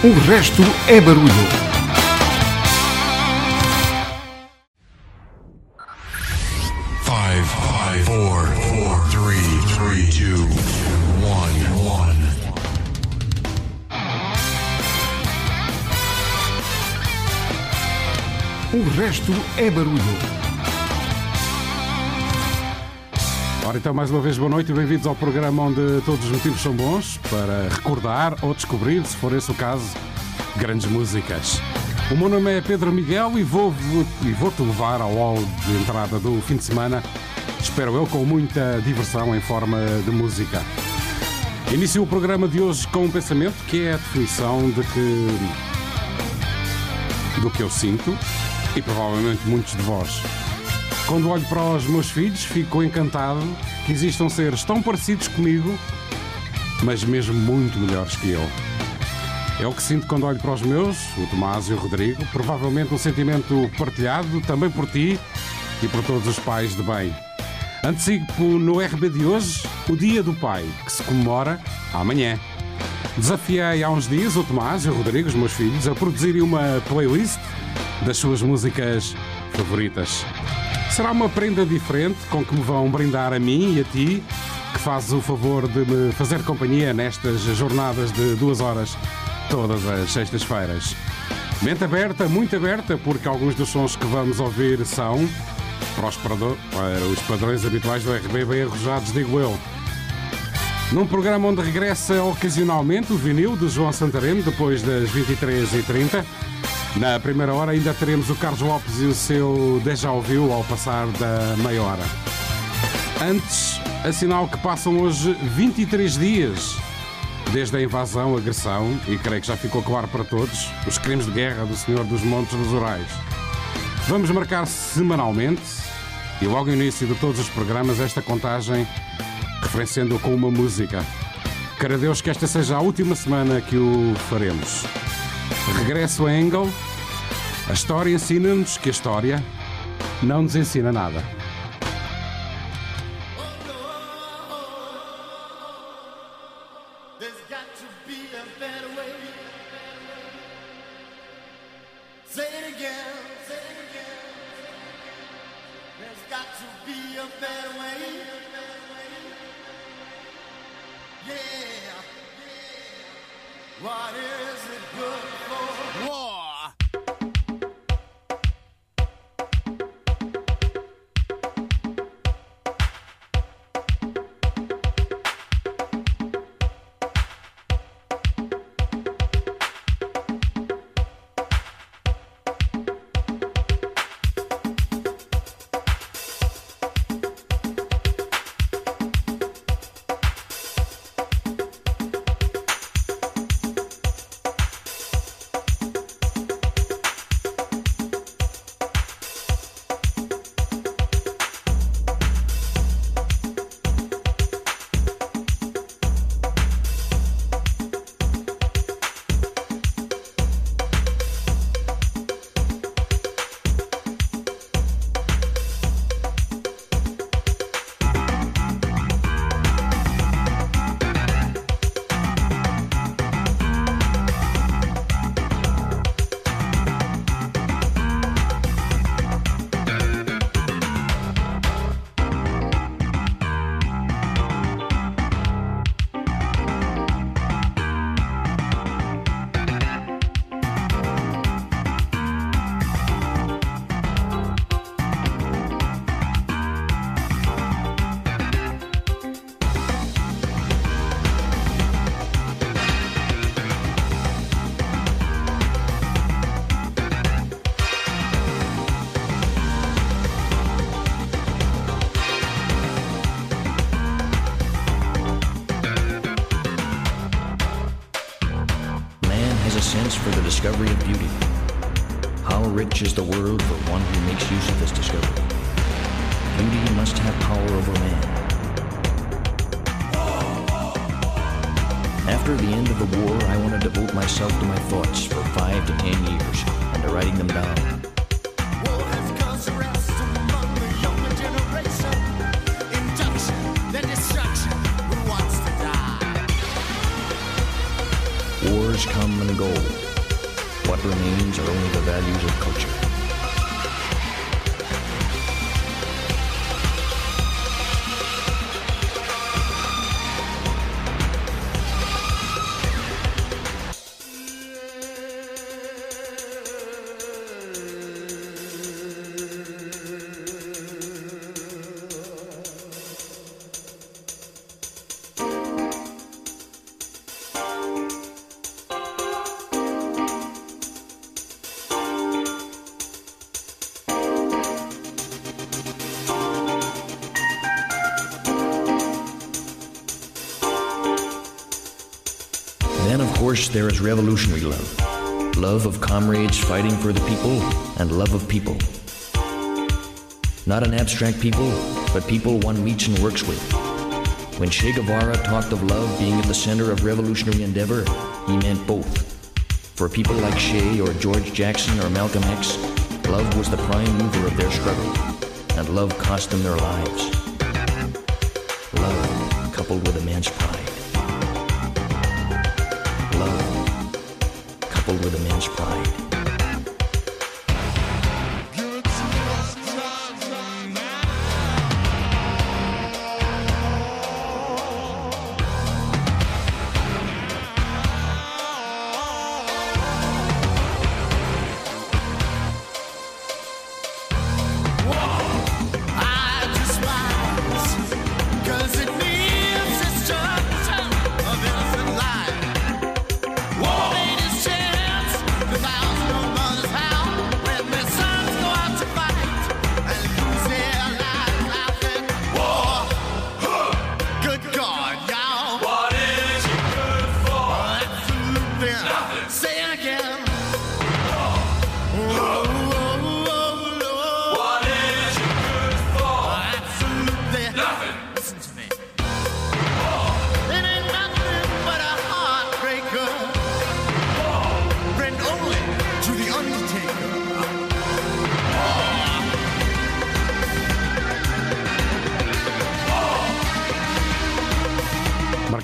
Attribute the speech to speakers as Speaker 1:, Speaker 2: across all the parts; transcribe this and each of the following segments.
Speaker 1: O resto é barulho. Five, five, four, four, three, three, two, one, one. O resto é barulho. Ora então, mais uma vez, boa noite e bem-vindos ao programa onde todos os motivos são bons para recordar ou descobrir, se for esse o caso, grandes músicas. O meu nome é Pedro Miguel e vou-te e vou levar ao hall de entrada do fim de semana, espero eu, com muita diversão em forma de música. Inicio o programa de hoje com um pensamento que é a definição de que. do que eu sinto e provavelmente muitos de vós quando olho para os meus filhos, fico encantado que existam seres tão parecidos comigo, mas mesmo muito melhores que eu. É o que sinto quando olho para os meus, o Tomás e o Rodrigo, provavelmente um sentimento partilhado também por ti e por todos os pais de bem. Antecipo no RB de hoje o Dia do Pai, que se comemora amanhã. Desafiei há uns dias o Tomás e o Rodrigo, os meus filhos, a produzirem uma playlist das suas músicas favoritas. Será uma prenda diferente com que me vão brindar a mim e a ti, que fazes o favor de me fazer companhia nestas jornadas de duas horas, todas as sextas-feiras. Mente aberta, muito aberta, porque alguns dos sons que vamos ouvir são, para os padrões habituais do RB, bem arrojados, digo eu. Num programa onde regressa ocasionalmente o vinil de João Santareno, depois das 23h30. Na primeira hora ainda teremos o Carlos Lopes e o seu Deja Ouviu ao passar da meia hora. Antes, assinal que passam hoje 23 dias desde a invasão, agressão, e creio que já ficou claro para todos, os crimes de guerra do Senhor dos Montes dos Urais. Vamos marcar semanalmente e logo no início de todos os programas esta contagem referenciando com uma música. a Deus que esta seja a última semana que o faremos. Regresso a Engel. A história ensina-nos que a história não nos ensina nada.
Speaker 2: there is revolutionary love love of comrades fighting for the people and love of people. Not an abstract people, but people one meets and works with. When Che Guevara talked of love being at the center of revolutionary endeavor, he meant both. For people like Che or George Jackson or Malcolm X, love was the prime mover of their struggle, and love cost them their lives.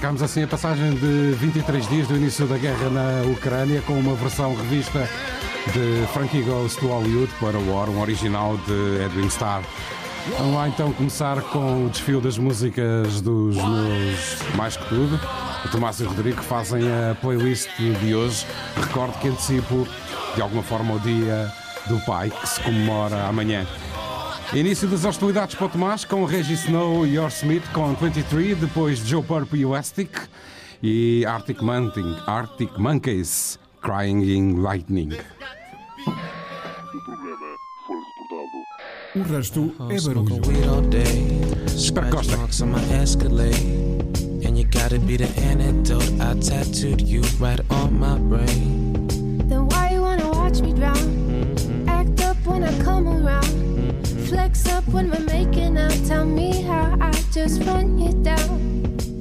Speaker 1: Ficámos assim a passagem de 23 dias do início da guerra na Ucrânia com uma versão revista de Frankie Goes to Hollywood para o War, um original de Edwin Starr. Vamos lá então começar com o desfile das músicas dos meus mais que tudo. O Tomás e o Rodrigo fazem a playlist de hoje. Recordo que antecipo de alguma forma o dia do pai que se comemora amanhã. Início das hostilidades para o Tomás com Reggie Snow e Or Smith com 23, depois Joe Purple e Westic e Arctic, Mountain, Arctic Monkeys Crying in Lightning. O resto oh, é barulho. Espero que gostem. And you gotta be the antidote. I tattooed you right on my brain. Then why you wanna watch me drown? Mm-hmm. Act up when I come around. flex up when we're making out. Tell me how I just run you down.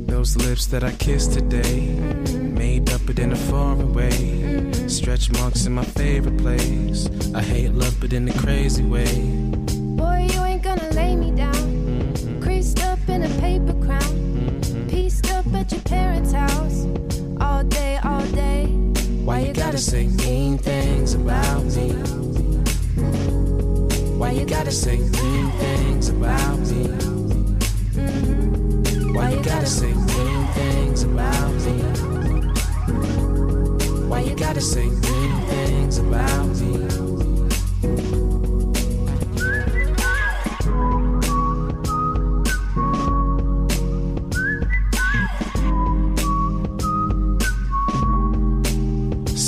Speaker 1: Those lips that I kissed today, mm-hmm. made up but in a foreign way. Mm-hmm. Stretch marks in my favorite place. I hate love but in a crazy way. Boy, you ain't gonna lay me down. Mm-hmm. Creased
Speaker 3: up in a paper crown. Mm-hmm. Pieced up at your parents' house. All day, all day. Why, Why you, gotta, gotta, say mean things about me? Why you gotta say mean things about me? Why you gotta say mean things about me? Why you gotta say mean things about me?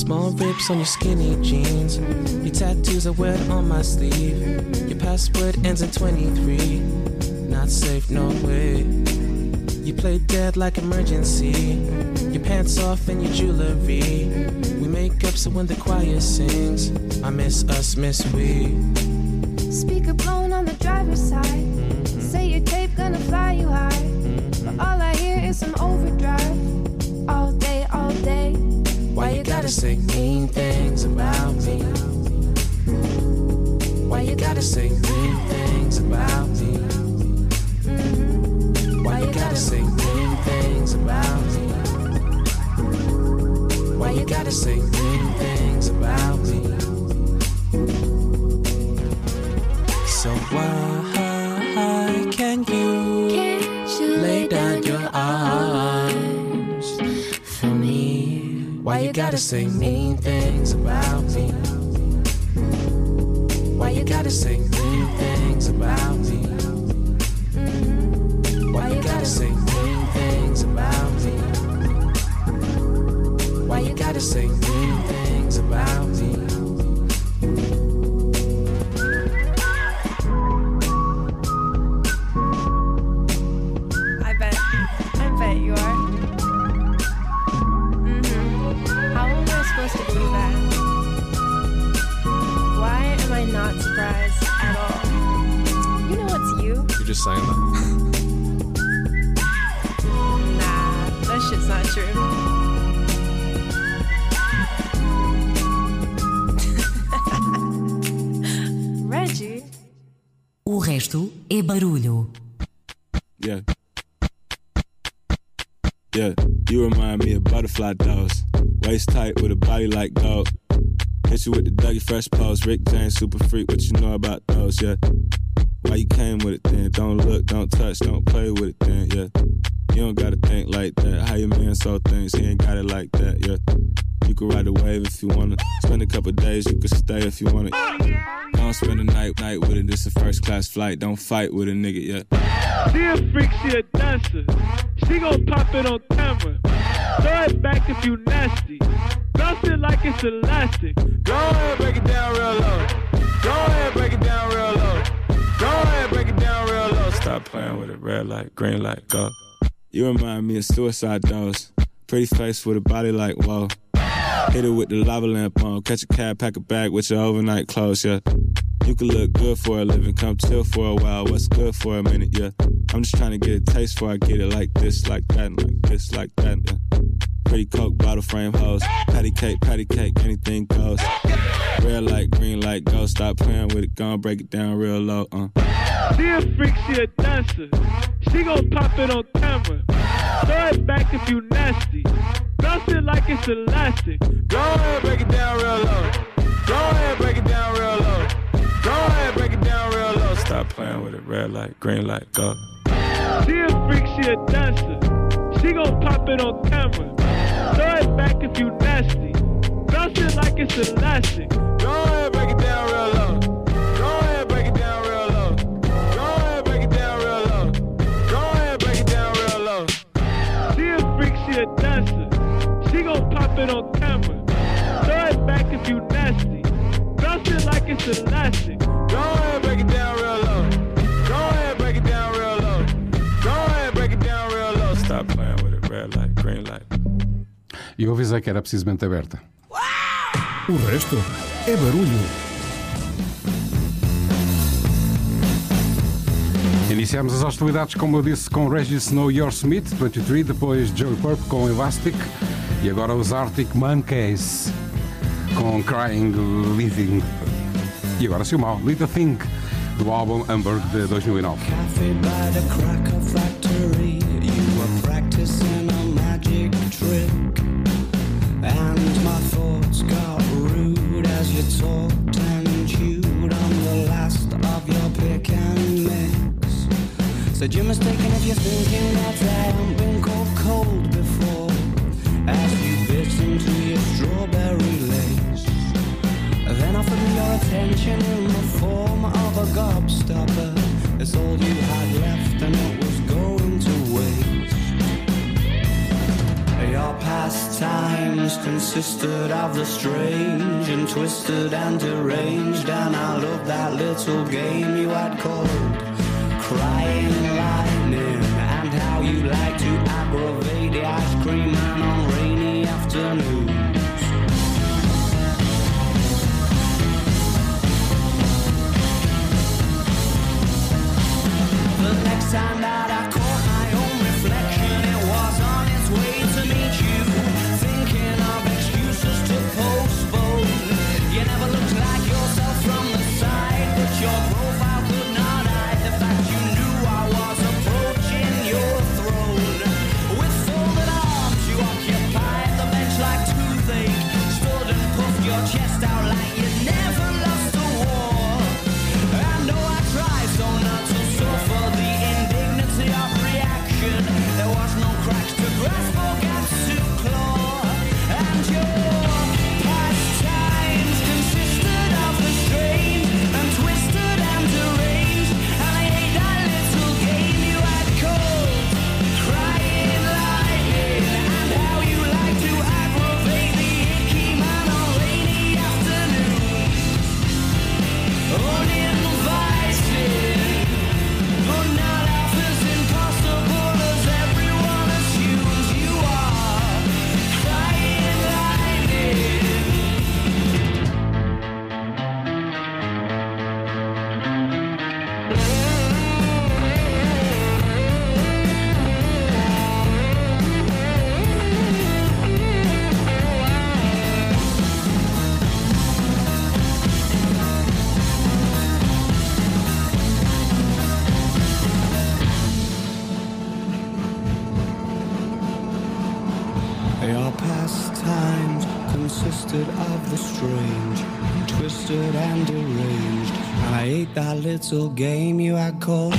Speaker 3: Small rips on your skinny jeans. Your tattoos are wet on my sleeve. Your password ends in 23. Not safe, no way. You play dead like emergency. Your pants off and your jewelry. We make up so when the choir sings, I miss us, miss we.
Speaker 4: Speaker blown on the driver's side. Mm-hmm. Say your tape gonna fly you high. Mm-hmm. But all I hear is some overdrive. All day, all day. Why you gotta say mean things about me? Why you gotta say mean things about me? Why you gotta say mean things about me? Why you gotta say mean things about me? So why?
Speaker 5: Why you gotta say mean things about me? Why you gotta say mean things about me? Why you gotta say mean things about me? Why you gotta say mean things about me? just saying that. shit's not true. O resto é barulho. Yeah. Yeah, you remind me of butterfly dolls. Waist tight with a body like gold. Hit you with the Dougie Fresh pose. Rick James, super freak, what you know about those, yeah. How you came with it then? Don't look, don't touch, don't play with it then, yeah. You don't gotta think like that. How your man saw things, he ain't got it like that, yeah. You can ride the wave if you wanna. Spend a couple days, you can stay if you wanna. Don't spend a night, night with it. This a first class flight. Don't fight with a nigga yet. Yeah. She a freak, she a dancer. She gon' pop it on camera. Throw it back if you nasty. Bounce it like it's elastic. Go ahead, break it down real low. Go ahead, break it down real low. Go ahead, break it down real low. Stop playing with it. Red light, green light, go. You remind me of suicide dolls. Pretty face with a body like whoa. Hit it with the lava lamp on. Catch a cab, pack a bag with your overnight clothes, yeah. You can look good for a living, come chill for a while. What's good for a minute, yeah? I'm just trying to get a taste
Speaker 1: for I get it like this, like that, and like this, like that. Yeah. Pretty coke, bottle frame hose. Patty cake, patty cake, anything goes. Red light, green light, go. Stop playing with it, gon' break it down real low. Uh. She a freak, she a dancer. She gon' pop it on camera. Throw it back if you nasty. Bounce it like it's elastic. Go ahead, break it down real low. Go ahead, break it down real low. Go ahead, break it down real low. Stop playing with it, red light, green light, go. She a freak, she a dancer. She gon' pop it on camera. Throw it back if you nasty. Bounce it like it's elastic. Go ahead, break it down real low. Go ahead, break it down real low. Go ahead, break it down real low. Go ahead, break it down real low. She a freak, she a dancer. She gon' pop it on camera. Throw it back if you nasty. Bounce it like it's elastic. Go ahead, break it down. E eu avisei que era precisamente aberta. O resto é barulho. Iniciamos as hostilidades, como eu disse, com Regis Snow Your Smith, 23, depois Joey Purp com Elastic e agora os Arctic Monkeys com Crying Living. E agora se o mal, Little Thing, do álbum Hamburg de 2009. Café So and chewed on the last of your pick and mix. Said you're mistaken if you're thinking that I haven't been cold before. As you bit into your strawberry lace, then offered me your attention in the form of a gobstopper. It's all you had left, and it your pastimes consisted of the strange and twisted and deranged. And I loved that little game you had called Crying Lightning. And how you like to aggravate the ice cream man on rainy afternoons. The next time that I caught Little game you had called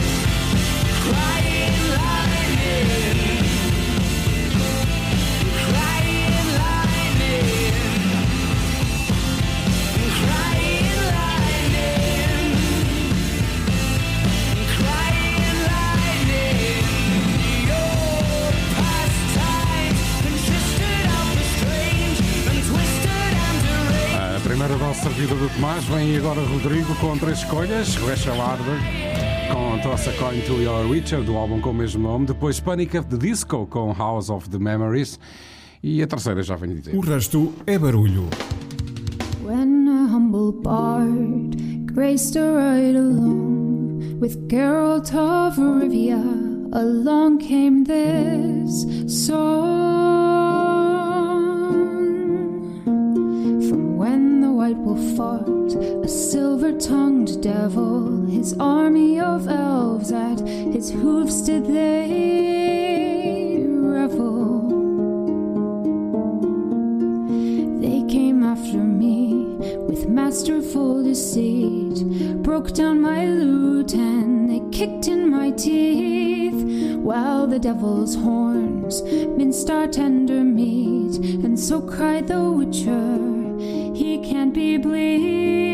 Speaker 1: vem agora Rodrigo com três escolhas: Rachel Arber com Toss a Coin to Your Richard, do álbum com o mesmo nome, depois Panic at the Disco com House of the Memories e a terceira já vem
Speaker 6: dizer. O resto é barulho. When a humble bard graced a ride along with Geralt of Rivia, along came this song. devil, his army of elves, at his hoofs did they revel. They came after me with masterful deceit, broke down my lute, and they kicked in my teeth, while the devil's horns minced our tender meat, and so cried the witcher, he can't be bleed.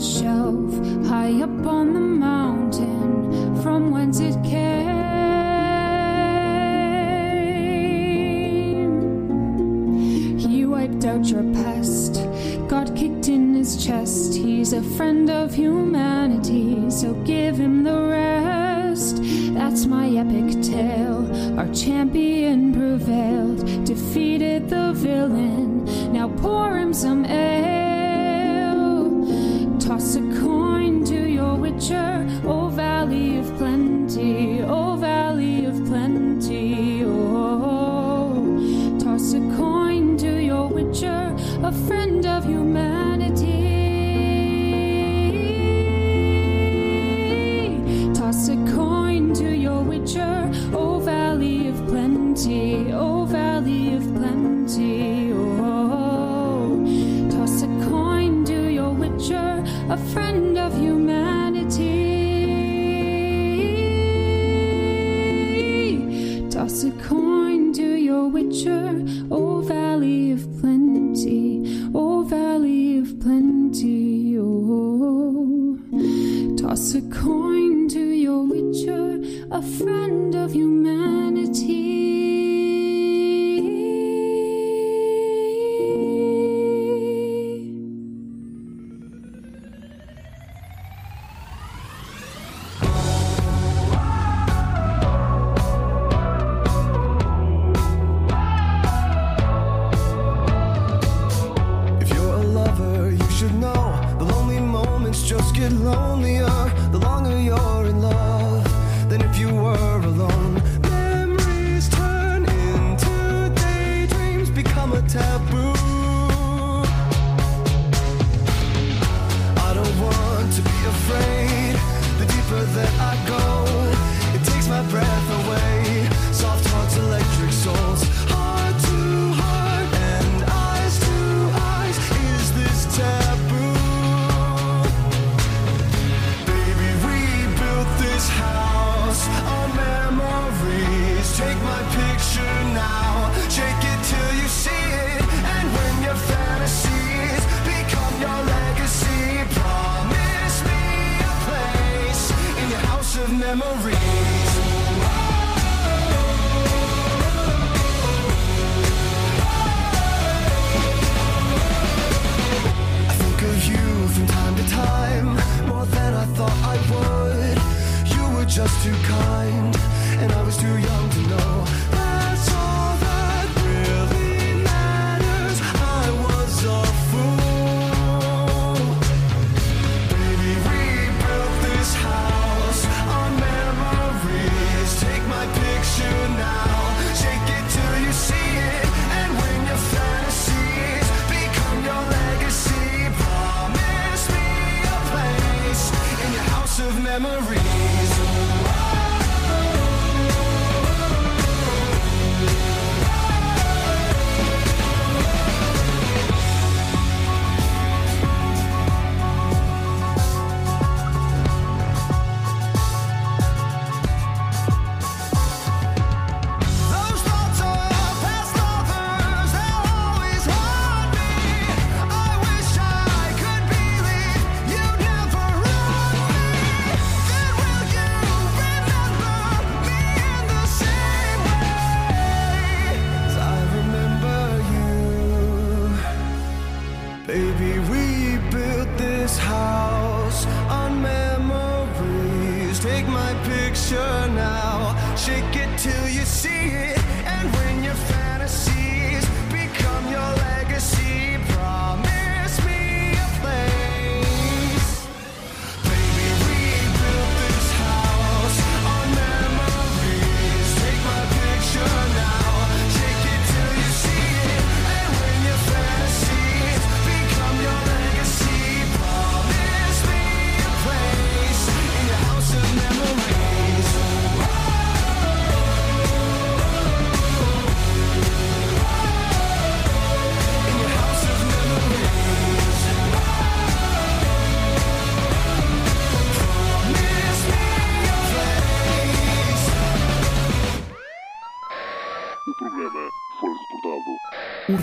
Speaker 6: shelf high up on the mountain from whence it came. He wiped out your past, got kicked in his chest. He's a friend of humanity, so give him the rest. That's my epic tale. Our champion prevailed, defeated the villain. Now pour him some ale.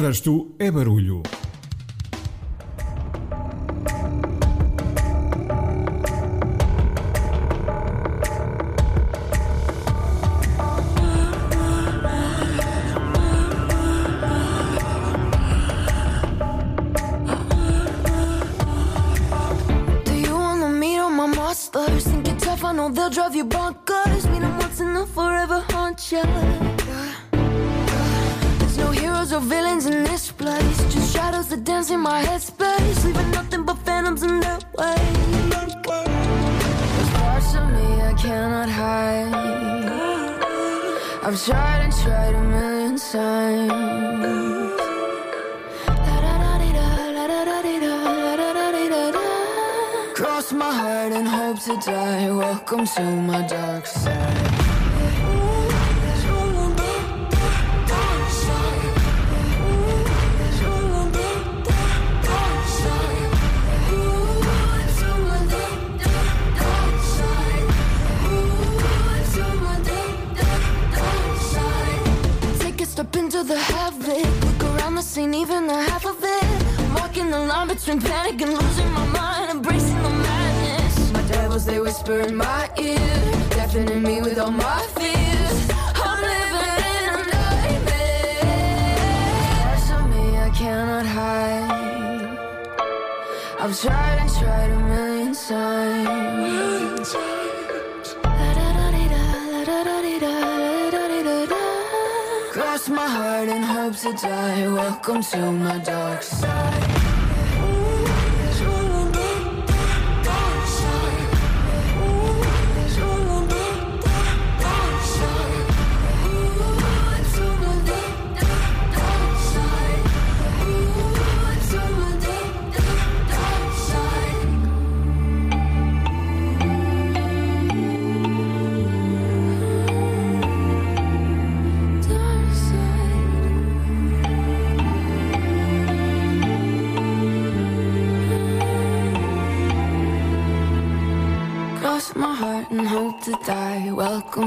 Speaker 1: resto é barulho.
Speaker 7: die. Welcome to my dark side. Welcome to my dark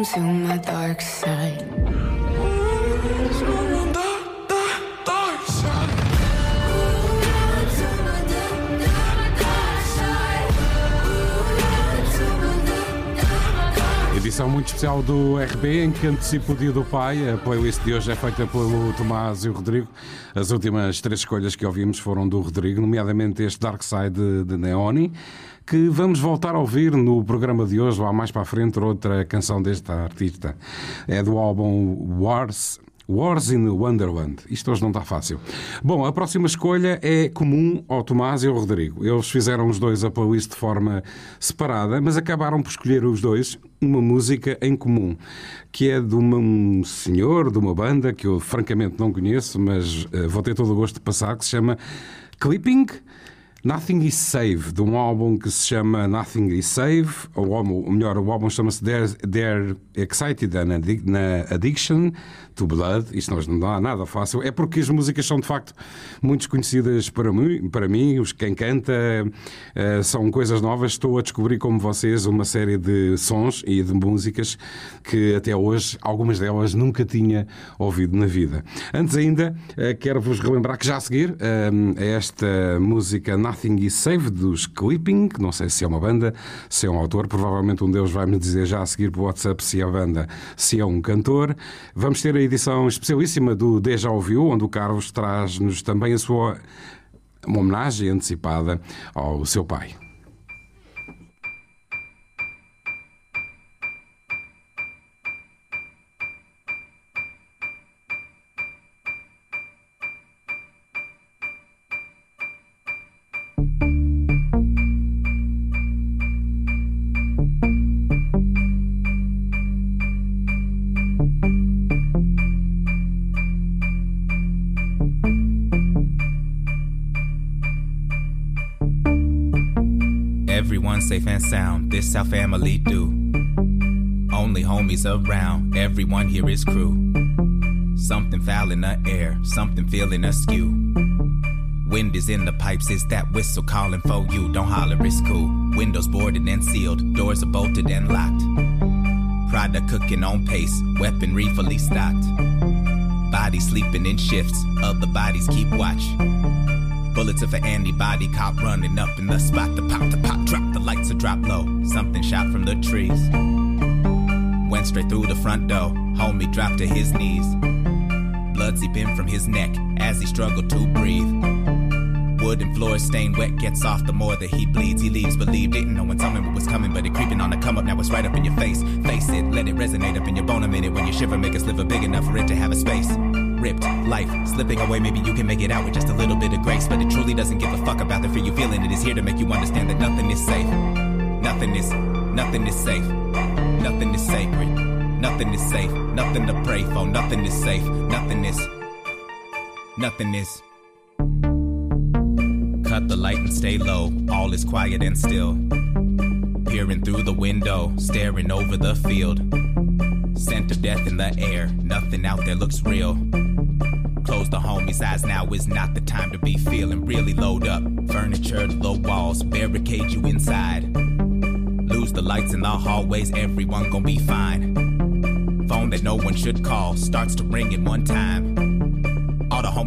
Speaker 1: to my dark side. edição muito especial do RB, em que antecipo o Dia do Pai. A playlist de hoje é feita pelo Tomás e o Rodrigo. As últimas três escolhas que ouvimos foram do Rodrigo, nomeadamente este Dark Side de, Neoni, que vamos voltar a ouvir no programa de hoje, lá mais para a frente, outra canção desta artista. É do álbum Wars Wars in Wonderland. Isto hoje não está fácil. Bom, a próxima escolha é comum ao Tomás e ao Rodrigo. Eles fizeram os dois a playlist de forma separada, mas acabaram por escolher os dois uma música em comum, que é de uma, um senhor, de uma banda que eu francamente não conheço, mas uh, vou ter todo o gosto de passar, que se chama Clipping Nothing is Save, de um álbum que se chama Nothing is Save, ou, ou melhor, o álbum chama-se They're, Excited and Addiction to Blood. Isto não dá nada fácil, é porque as músicas são de facto muito conhecidas para mim, para mim os quem canta eh, são coisas novas. Estou a descobrir, como vocês, uma série de sons e de músicas que até hoje, algumas delas, nunca tinha ouvido na vida. Antes ainda, eh, quero vos relembrar que já a seguir eh, a esta música Nothing Is Save dos Clipping, não sei se é uma banda, se é um autor, provavelmente um deles vai-me dizer já a seguir por WhatsApp se é a banda, se é um cantor. Vamos ter a edição especialíssima do Deja Ouviu, onde o Carlos traz-nos também a sua uma homenagem antecipada ao seu pai. and sound, this our family do. Only homies around, everyone here is crew. Something foul in the air, something feeling askew. Wind is in the pipes, it's that whistle calling for you. Don't holler, it's cool. Windows boarded and sealed, doors are bolted and locked. Product cooking on pace, weaponry
Speaker 8: fully stocked. Bodies sleeping in shifts, other bodies keep watch. Bullets of an antibody cop running up in the spot, the pop, the pop, drop lights to drop low. Something shot from the trees. Went straight through the front door. Homie dropped to his knees. Blood seeping from his neck as he struggled to breathe. Wood and floor stained wet gets off the more that he bleeds. He leaves believed, didn't know when me what was coming, but it creeping on the come up. Now it's right up in your face. Face it, let it resonate up in your bone a minute. When you shiver, make a sliver big enough for it to have a space ripped. Life slipping away, maybe you can make it out with just a little bit of grace. But it truly doesn't give a fuck about the fear you feeling. It is here to make you understand that nothing is safe. Nothing is, nothing is safe. Nothing is sacred. Nothing is safe. Nothing to pray for. Nothing is safe. Nothing is, nothing is. Cut the light and stay low. All is quiet and still. Peering through the window, staring over the field scent of death in the air. Nothing out there looks real. Close the homies' eyes now is not the time to be feeling really load up. Furniture, low walls, barricade you inside. Lose the lights in the hallways, everyone gon' be fine. Phone that no one should call starts to ring in one time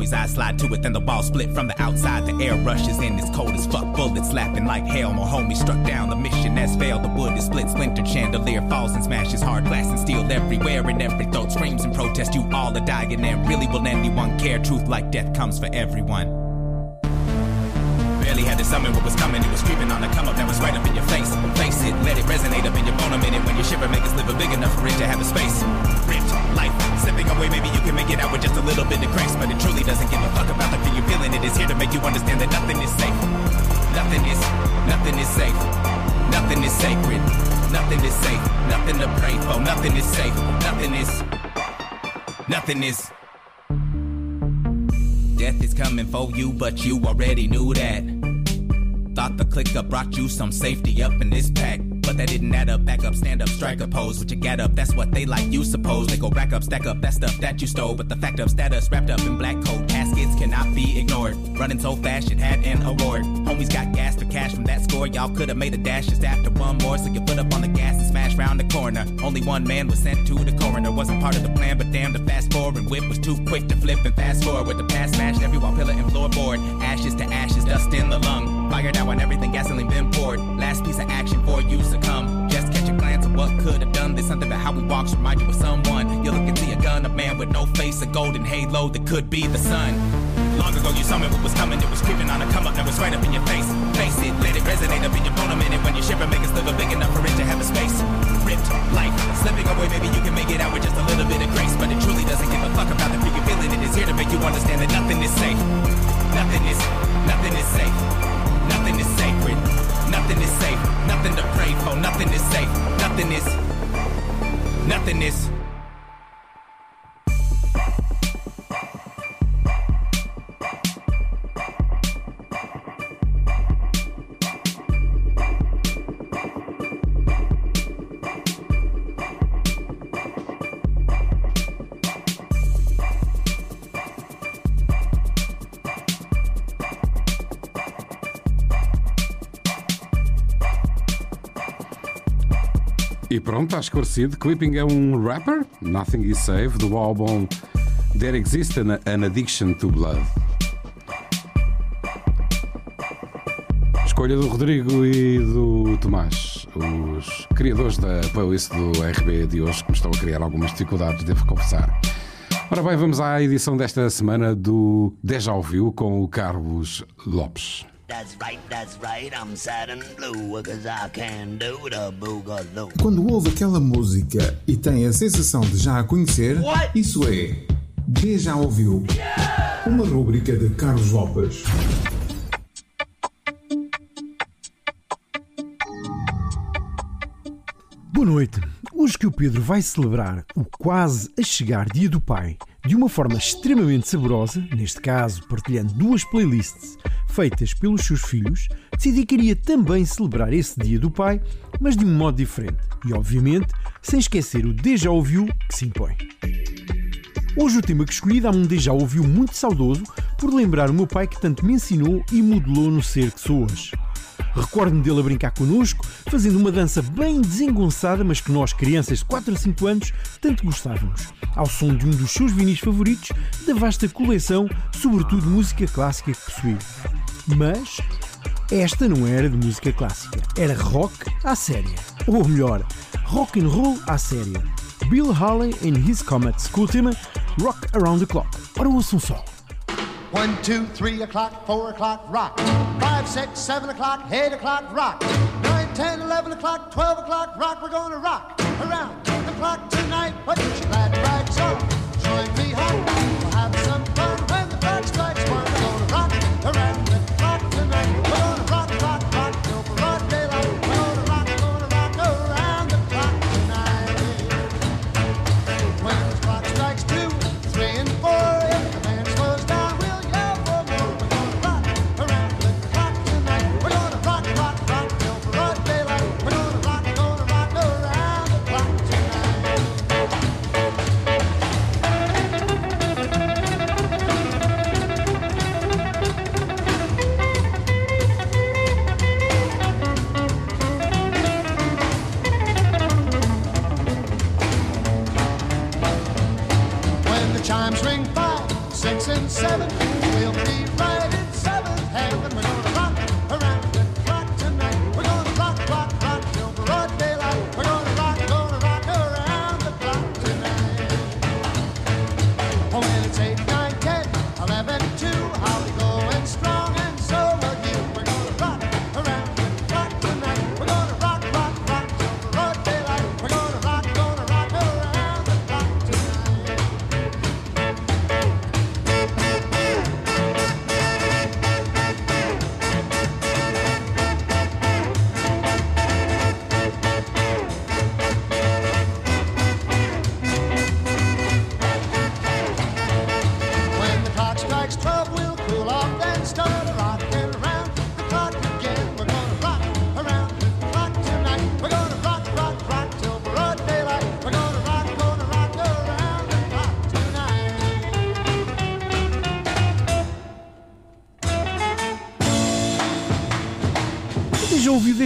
Speaker 8: homies, I slide to it, then the ball split from the outside. The air rushes in, it's cold as fuck, bullets laughing like hell. More homies struck down, the mission has failed. The wood is split, splintered, chandelier falls and smashes hard glass and steel everywhere. and every throat screams and protest, you all are dying, and really will anyone care? Truth like death comes for everyone really had to summon what was coming. It was creeping on the come up that was right up in your face. Face it, let it resonate up in your bone a minute. When you shiver, make us live a big enough for it to have a space. Ripped life, slipping away, maybe you can make it out with just a little bit of grace. But it truly doesn't give a fuck about the thing you're feeling. It is here to make you understand that nothing is safe. Nothing is, nothing is safe. Nothing is sacred. Nothing is safe. Nothing to pray for. Nothing is safe. Nothing is. Nothing is. Death is coming for you, but you already knew that. Thought the clicker brought you some safety up in this pack. But that didn't add up. Back up, stand up, strike a pose. What you get up, that's what they like, you suppose. They go rack up, stack up that stuff that you stole. But the fact of status wrapped up in black coat caskets cannot be ignored. Running so fast, it had an award. Homies got gas to cash from that score. Y'all could have made a dash just after one more. So you put up on the gas round the corner. Only one man was sent to the coroner. Wasn't part of the plan, but damn, the fast forward whip was too quick to flip and fast forward. The past smashed every wall, pillar, and floorboard. Ashes to ashes, dust in the lung. Fired out on everything, gasoline been poured. Last piece of action for you succumb. Just catch a glance of what could have done this. Something about how we walks remind you of someone. You look looking see a gun, a man with no face, a golden halo that could be the sun long ago you saw me what was coming, it was creeping on a come up, now it's right up in your face. Face it, let it resonate up in your bone a minute when you shiver, make it sliver big enough for it to have a space. Ripped life, slipping away, maybe you can make it out with just a little bit of grace, but it truly doesn't give a fuck about the freaking feeling. It is here to make you understand that nothing is safe. Nothing is, nothing is safe. Nothing is sacred. Nothing is safe. Nothing to pray for. Nothing is safe. Nothing is. Nothing is
Speaker 1: Não, está esclarecido. Clipping é um rapper, Nothing Is Safe, do álbum There Exists an Addiction to Blood. Escolha do Rodrigo e do Tomás, os criadores da playlist do RB de hoje, que me estão a criar algumas dificuldades, devo confessar. Ora bem, vamos à edição desta semana do Deja Ouviu com o Carlos Lopes.
Speaker 9: Quando ouve aquela música e tem a sensação de já a conhecer, What? isso é Deja Ouviu, yeah! uma rubrica de Carlos Lopes.
Speaker 10: Boa noite. Hoje que o Pedro vai celebrar o quase a chegar Dia do Pai – de uma forma extremamente saborosa, neste caso partilhando duas playlists feitas pelos seus filhos, decidi que iria também celebrar esse dia do pai, mas de um modo diferente e, obviamente, sem esquecer o déjà Vu que se impõe. Hoje o tema que escolhi dá-me um déjà Vu muito saudoso por lembrar o meu pai que tanto me ensinou e modelou no ser que sou hoje. Recordo-me dele a brincar connosco, fazendo uma dança bem desengonçada, mas que nós, crianças de 4 a 5 anos, tanto gostávamos. Ao som de um dos seus vinis favoritos, da vasta coleção, sobretudo música clássica que possuía. Mas esta não era de música clássica, era rock à séria. Ou melhor, rock and roll à séria. Bill Haley and his Comets com o tema Rock Around the Clock. Ora, ouçam só. 1, 2, 3 o'clock, 4 o'clock, rock. five, six, seven o'clock, eight o'clock, rock. Nine, ten, eleven o'clock, twelve o'clock, rock. We're gonna rock around the clock tonight. Put your glad rags on. Join me, home. We'll have some fun.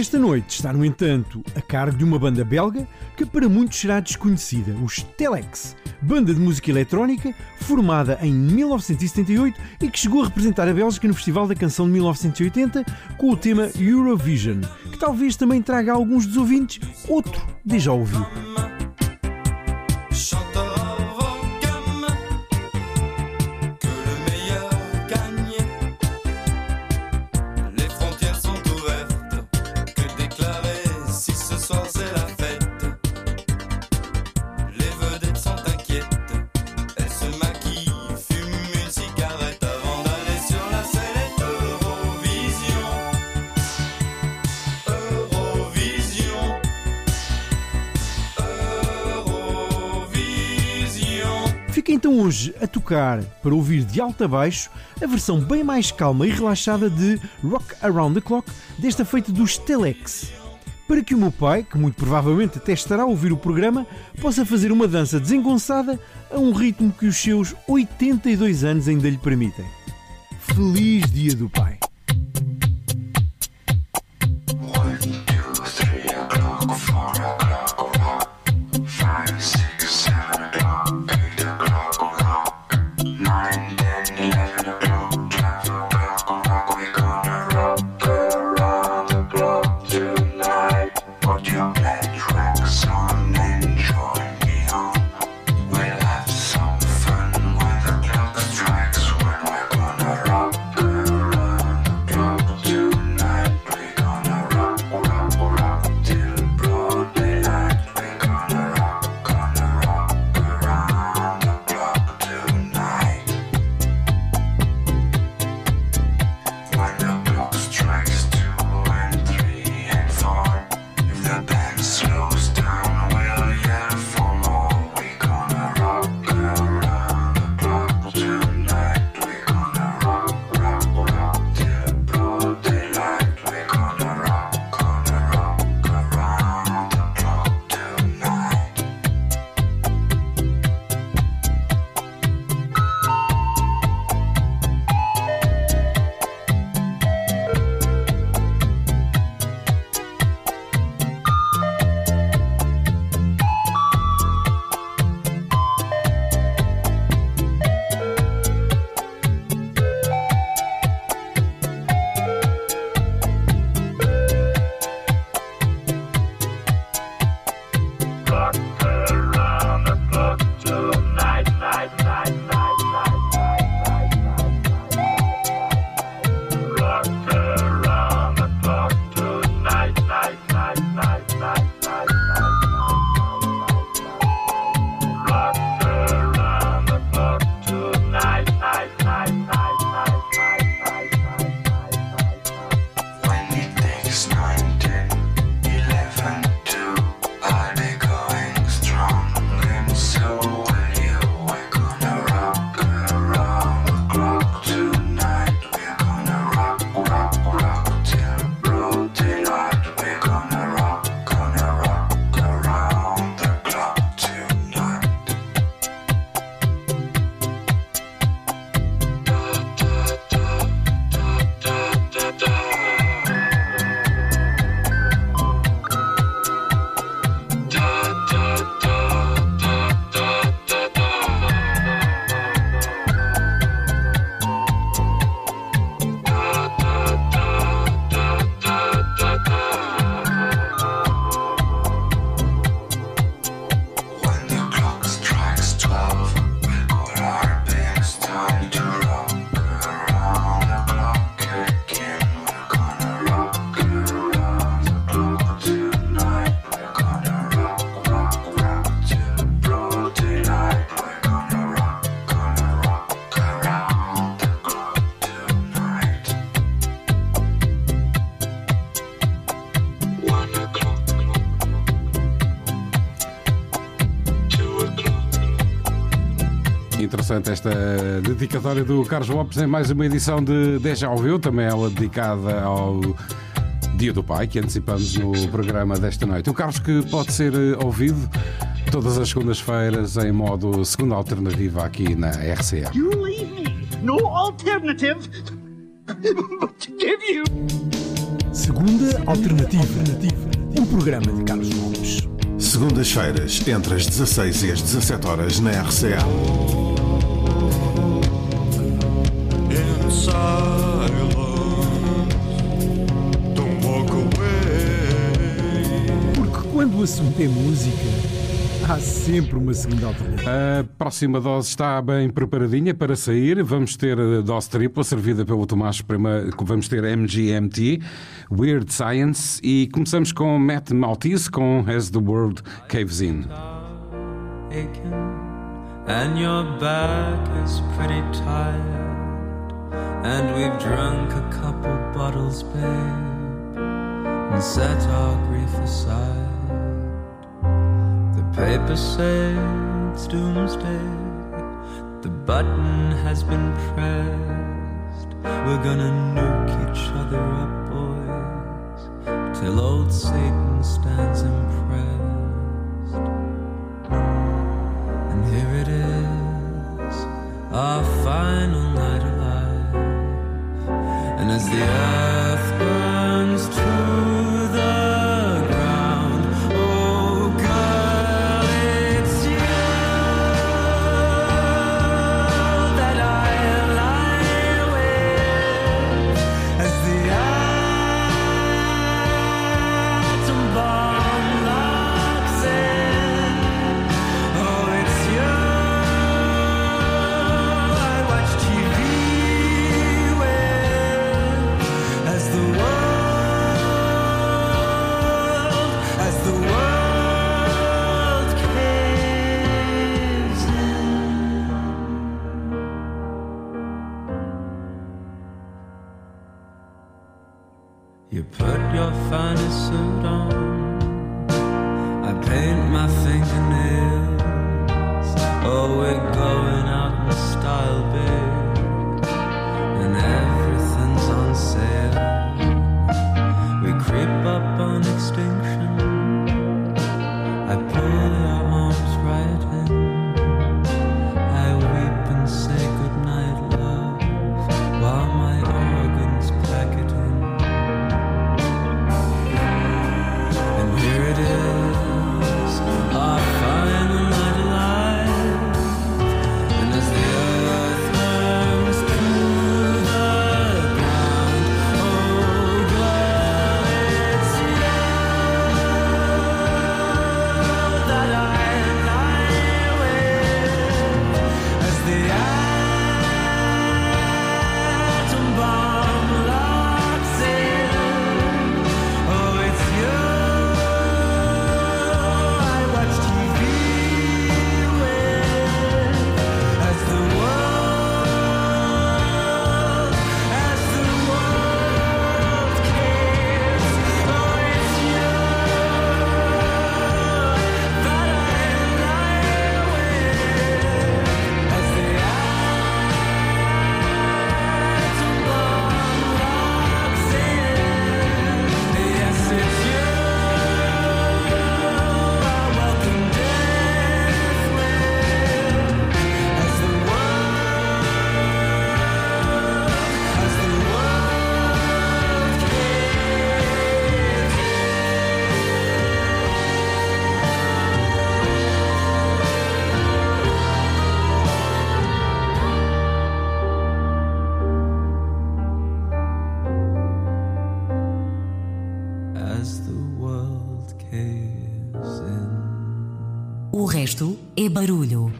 Speaker 10: Esta noite está, no entanto, a cargo de uma banda belga que para muitos será desconhecida, os Telex, banda de música eletrónica formada em 1978 e que chegou a representar a Bélgica no Festival da Canção de 1980 com o tema Eurovision, que talvez também traga a alguns dos ouvintes outro déjà ouvido. a tocar, para ouvir de alto a baixo, a versão bem mais calma e relaxada de Rock Around the Clock, desta feita dos Telex. Para que o meu pai, que muito provavelmente até estará a ouvir o programa, possa fazer uma dança desengonçada a um ritmo que os seus 82 anos ainda lhe permitem. Feliz Dia do Pai!
Speaker 1: portanto, esta dedicatória do Carlos Lopes em mais uma edição de Deja Ouviu, também ela dedicada ao Dia do Pai, que antecipamos no programa desta noite. O Carlos que pode ser eh, ouvido todas as segundas-feiras em modo segunda alternativa aqui na RCA. You leave me no
Speaker 11: alternative but to give you. Segunda alternativa. alternativa. O programa de Carlos Lopes.
Speaker 12: Segundas-feiras, entre as 16 e as 17 horas na RCA.
Speaker 10: Porque quando o assunto é música. Há sempre uma segunda alternativa.
Speaker 1: A próxima dose está bem preparadinha para sair. Vamos ter a dose tripla, servida pelo Tomás Prima. Vamos ter MGMT, Weird Science. E começamos com Matt Maltese com As the World Caves In. And your back is pretty tired. And we've drunk a couple bottles, babe, and set our grief aside. The paper says it's doomsday, the button has been pressed. We're gonna nuke each other up, boys, till old Satan stands impressed. And here it is, our final night of and as the earth burns
Speaker 13: resto é barulho.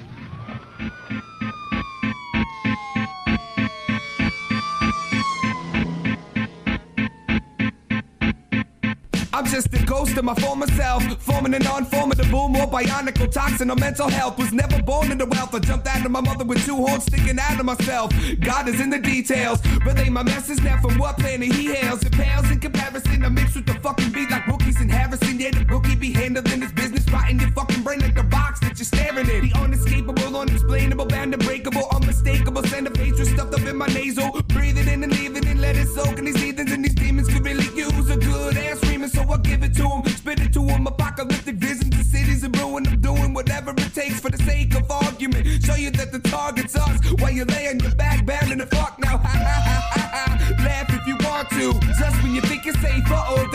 Speaker 13: I'm just a ghost of my former self, forming a non-formidable, more bionical toxin of mental health. Was never born into wealth. I jumped out of my mother with two horns sticking out of myself. God is in the details. Relay my message now from what planet he hails. It pales in comparison. I mix with the fucking beat like rookies and Harrison. Yeah, the rookie be handling his business, rotting your fucking brain like the body what you're staring at. The unescapable, unexplainable, and unbreakable, unmistakable. Send a face with stuffed up in my nasal.
Speaker 14: Breathing in and leaving and let it soak. in these heathens and these demons could really use a good ass screaming, so I give it to them. Spit it to them, apocalyptic visions. The cities and ruin. I'm doing whatever it takes for the sake of argument. Show you that the target's us while you lay on your back, bound the fuck now. Ha ha ha ha ha. Laugh if you want to, just when you think you're safe. Uh oh.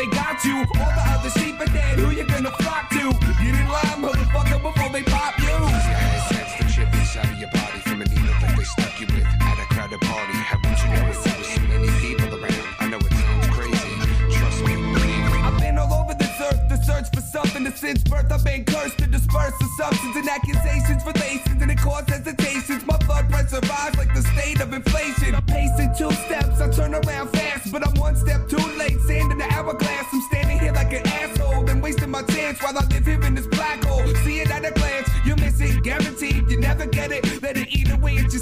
Speaker 14: And since birth, I've been cursed to disperse the substance and accusations, relations, and it caused hesitations. My blood pressure rise like the state of inflation. I'm pacing two steps, I turn around fast, but I'm one step too late. Sand in the hourglass, I'm standing here like an asshole. Been wasting my chance while I live here in this black hole. See it at a glance, you miss it, guaranteed. You never get it, let it eat away at your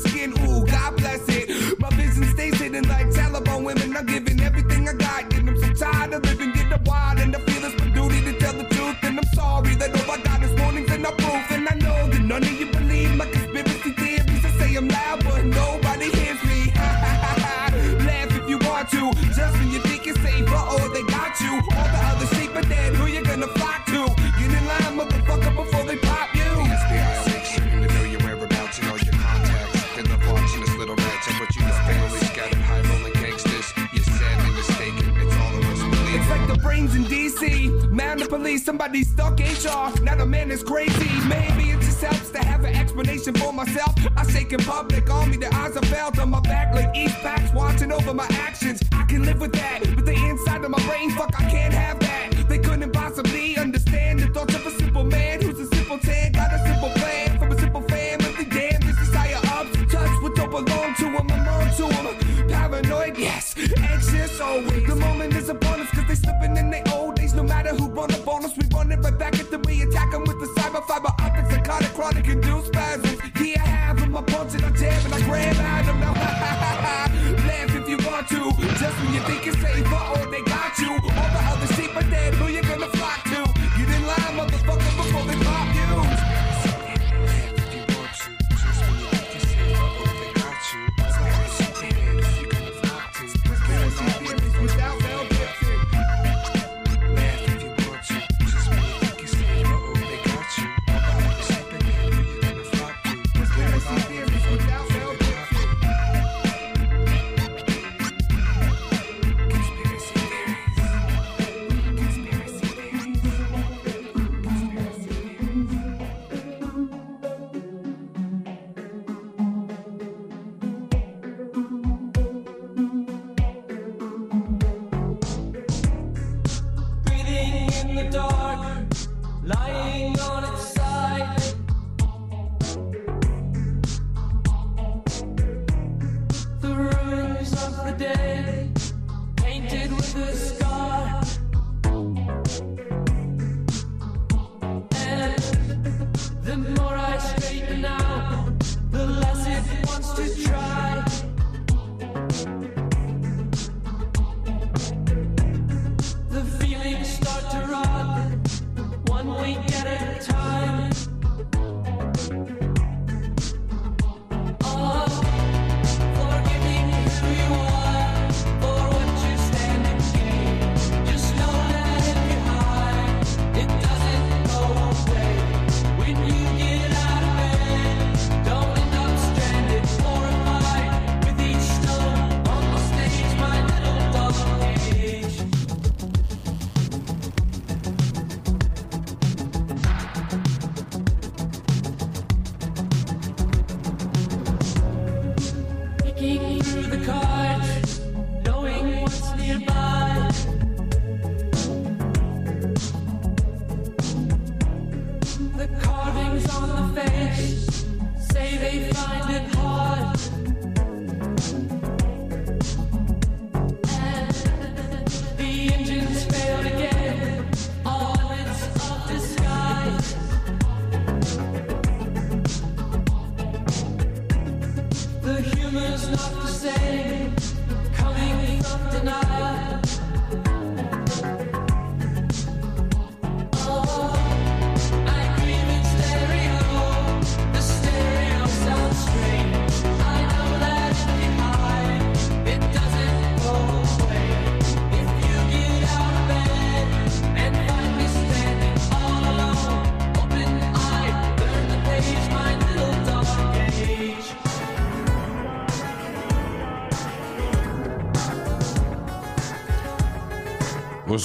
Speaker 15: police, somebody stuck HR. Now the man is crazy. Maybe it just helps to have an explanation for myself. I shake in public, on me, the eyes are felt on my back like East Packs watching over my actions. I can live with that, but the inside of my brain, fuck, I can't have I can do spazzy.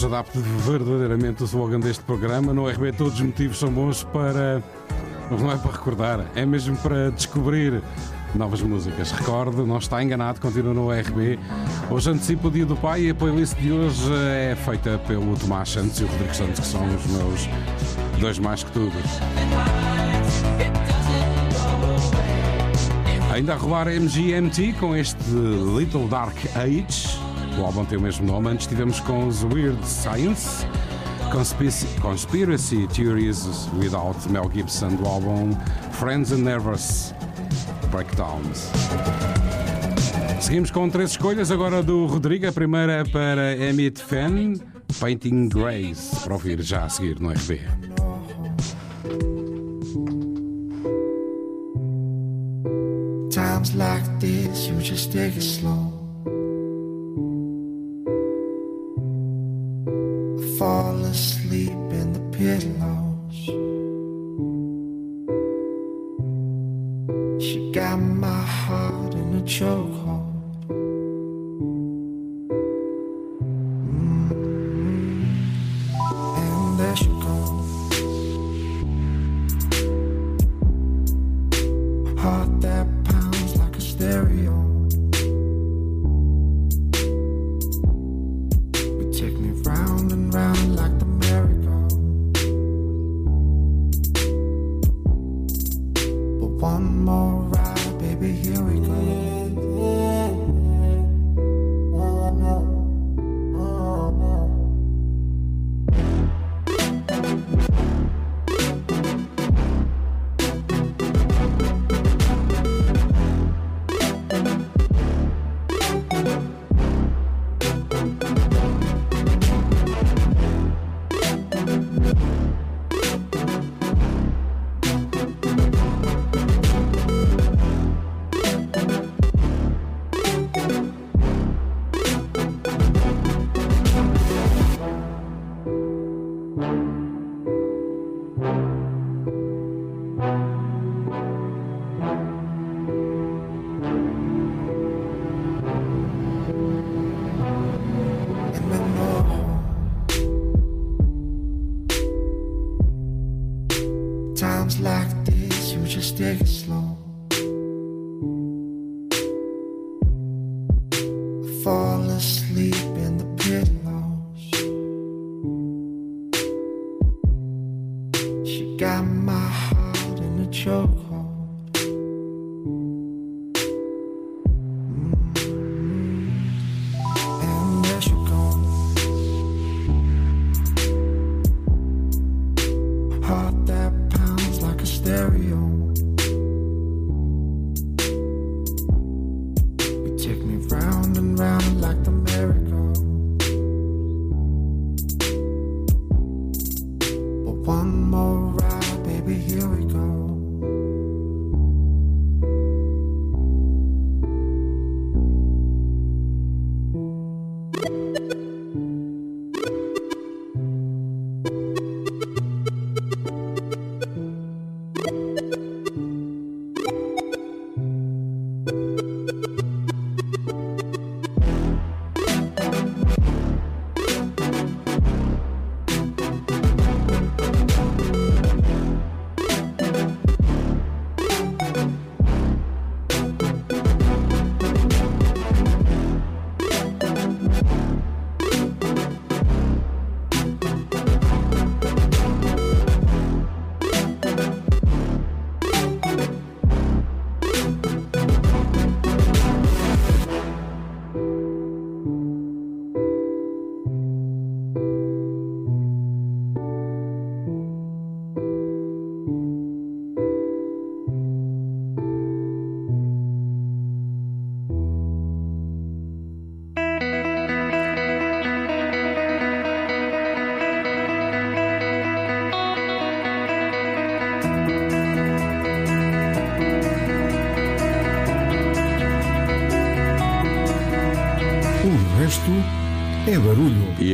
Speaker 1: se adapte verdadeiramente o slogan deste programa. No RB todos os motivos são bons para. Não é para recordar, é mesmo para descobrir novas músicas. Recorde, não está enganado, continua no RB. Hoje antecipo o Dia do Pai e a playlist de hoje é feita pelo Tomás Santos e o Rodrigo Santos, que são os meus dois mais que tudo. Ainda a rolar MGMT com este Little Dark Age. O álbum tem o mesmo nome. Antes tivemos com os Weird Science. Conspiracy, Conspiracy Theories Without Mel Gibson do álbum Friends and Nervous Breakdowns. Seguimos com três escolhas agora do Rodrigo. A primeira é para Emmett Fenn, Painting Grace, para ouvir já a seguir no RB. times like this, you just take it slow.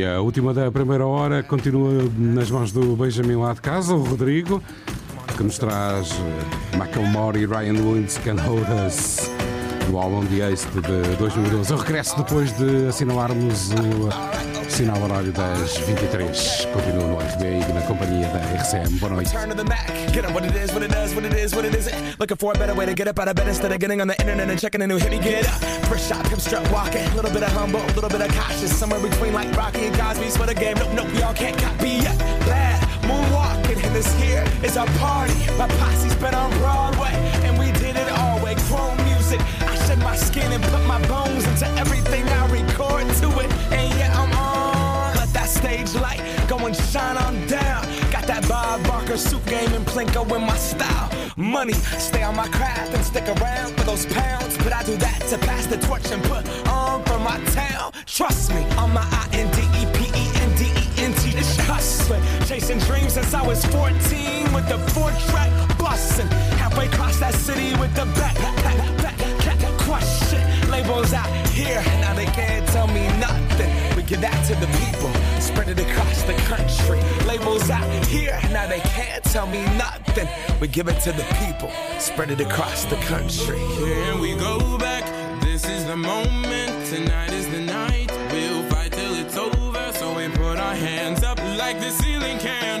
Speaker 1: dia A última da primeira hora continua nas mãos do Benjamin lá de casa, o Rodrigo, que nos traz eh, Macklemore e Ryan Williams Can Hold Us do álbum The Ace de 2012. Eu regresso depois de assinalarmos o Sinal horário das 23. Continua no RBI e na companhia da RCM. Boa noite. Turn to the Mac. Get up what it is, what it does, what it is, what it isn't. Looking for a better way to get up out of bed instead of getting on the internet and checking a new hit. Get up. First shot, come strut walking. A little bit of humble, a little bit of cautious. Somewhere between like Rocky and Cosby's for the game. Nope, nope, y'all can't copy yet. Bad moonwalking. And this here is our party. My posse's been on Broadway. And we did it all way. Chrome music. I shed my skin and put my bones into stage light. Go and shine on down. Got that Bob Barker soup game and Plinko in my style. Money, stay on my craft and stick around for those pounds. But I do that to pass the torch and put on for my town. Trust me, on my I N D E P E N D E N T. It's hustling, chasing dreams since I was 14 with the four track
Speaker 15: busting. Halfway across that city with the back, back, back, back, back, back, back, back, back, back, back, back, Give that to the people, spread it across the country. Labels out here, now they can't tell me nothing. We give it to the people, spread it across the country. Here we go back, this is the moment. Tonight is the night, we'll fight till it's over. So we put our hands up like the ceiling can.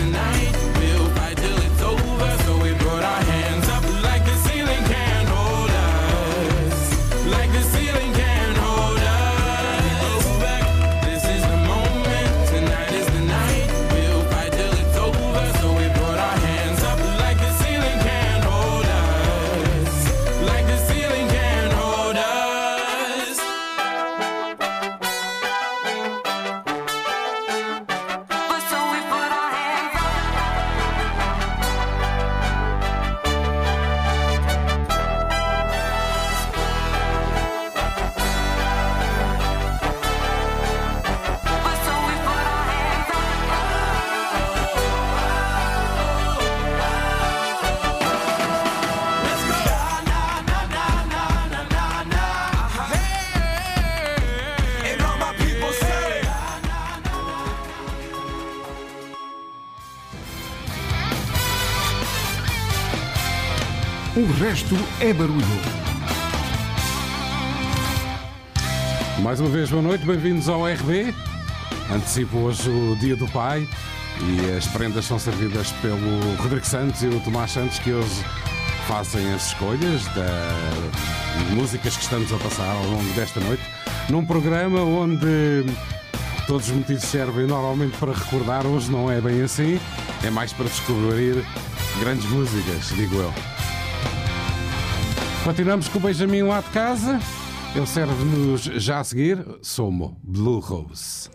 Speaker 16: O resto é barulho.
Speaker 1: Mais uma vez, boa noite, bem-vindos ao RB. Antecipo hoje o Dia do Pai e as prendas são servidas pelo Rodrigo Santos e o Tomás Santos, que hoje fazem as escolhas das músicas que estamos a passar ao longo desta noite, num programa onde todos os motivos servem normalmente para recordar, hoje não é bem assim, é mais para descobrir grandes músicas, digo eu. Continuamos com o Benjamin lá de casa. Ele serve-nos já a seguir. Somo, Blue Rose.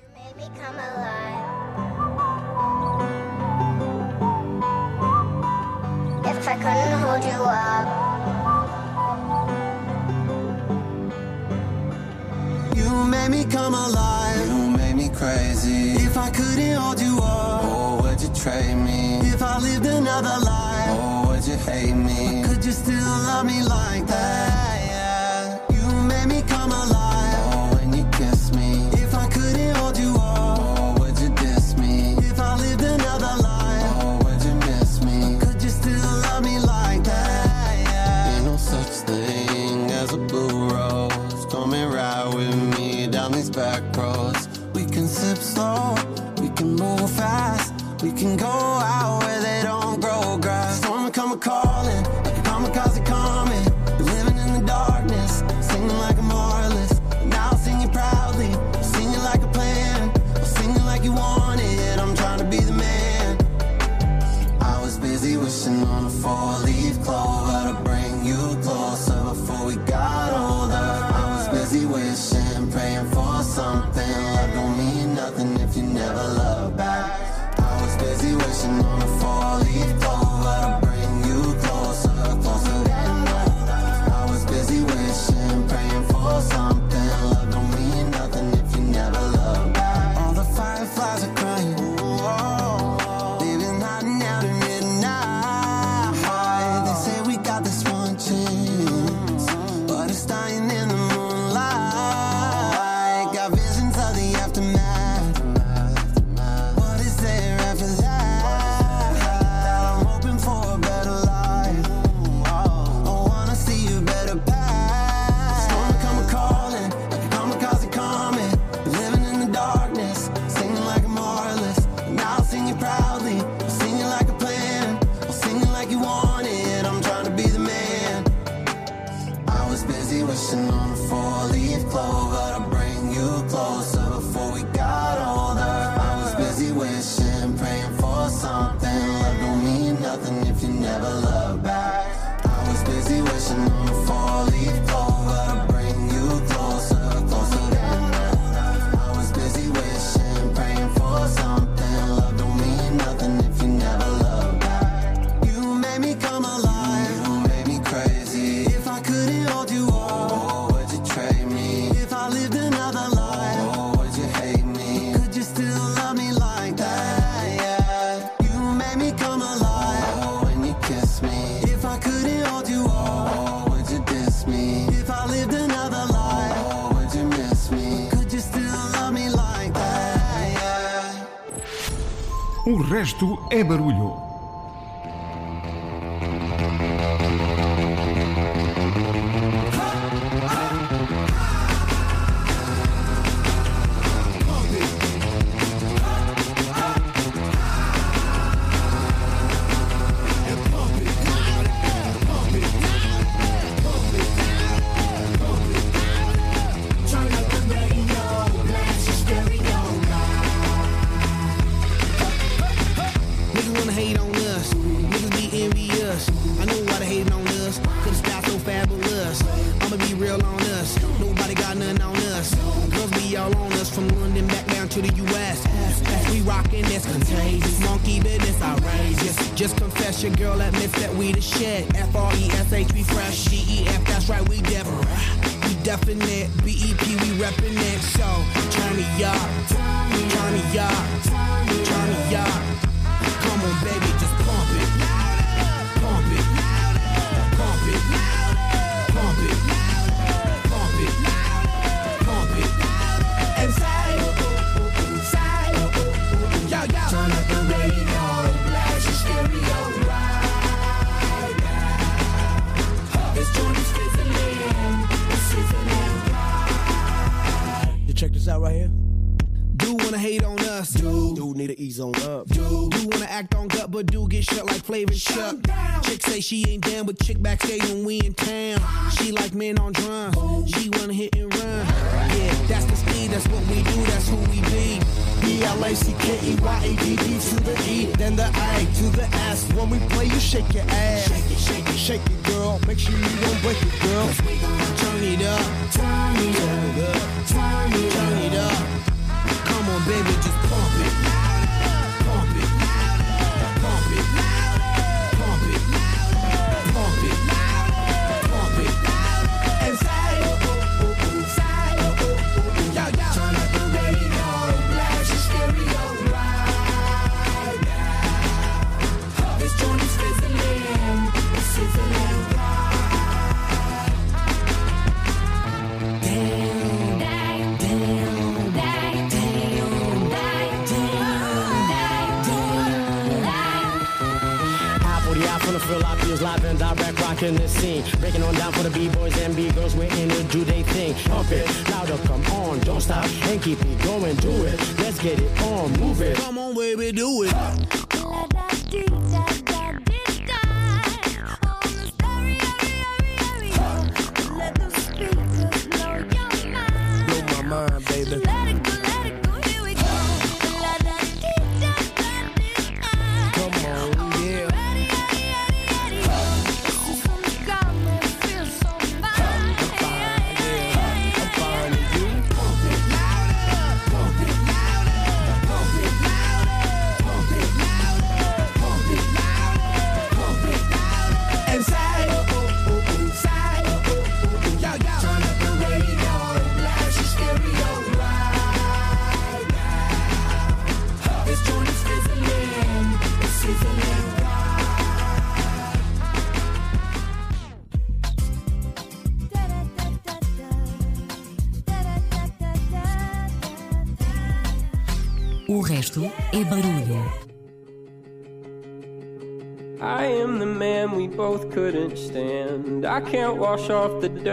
Speaker 1: you made me come alive. You made me crazy. If I couldn't hold you up, oh, would you trade me? If I lived another life, oh, would you hate me? you still love me like that? Yeah. You made me come alive. Oh, when you kiss me. If I couldn't hold you up, oh, would you diss me? If I lived another life, oh, would you miss me? Could you still love me like that? Yeah. Ain't no such thing as a blue rose. Come and ride with me down these back roads. We can sip slow, we can move fast, we can go
Speaker 16: resto é barulho.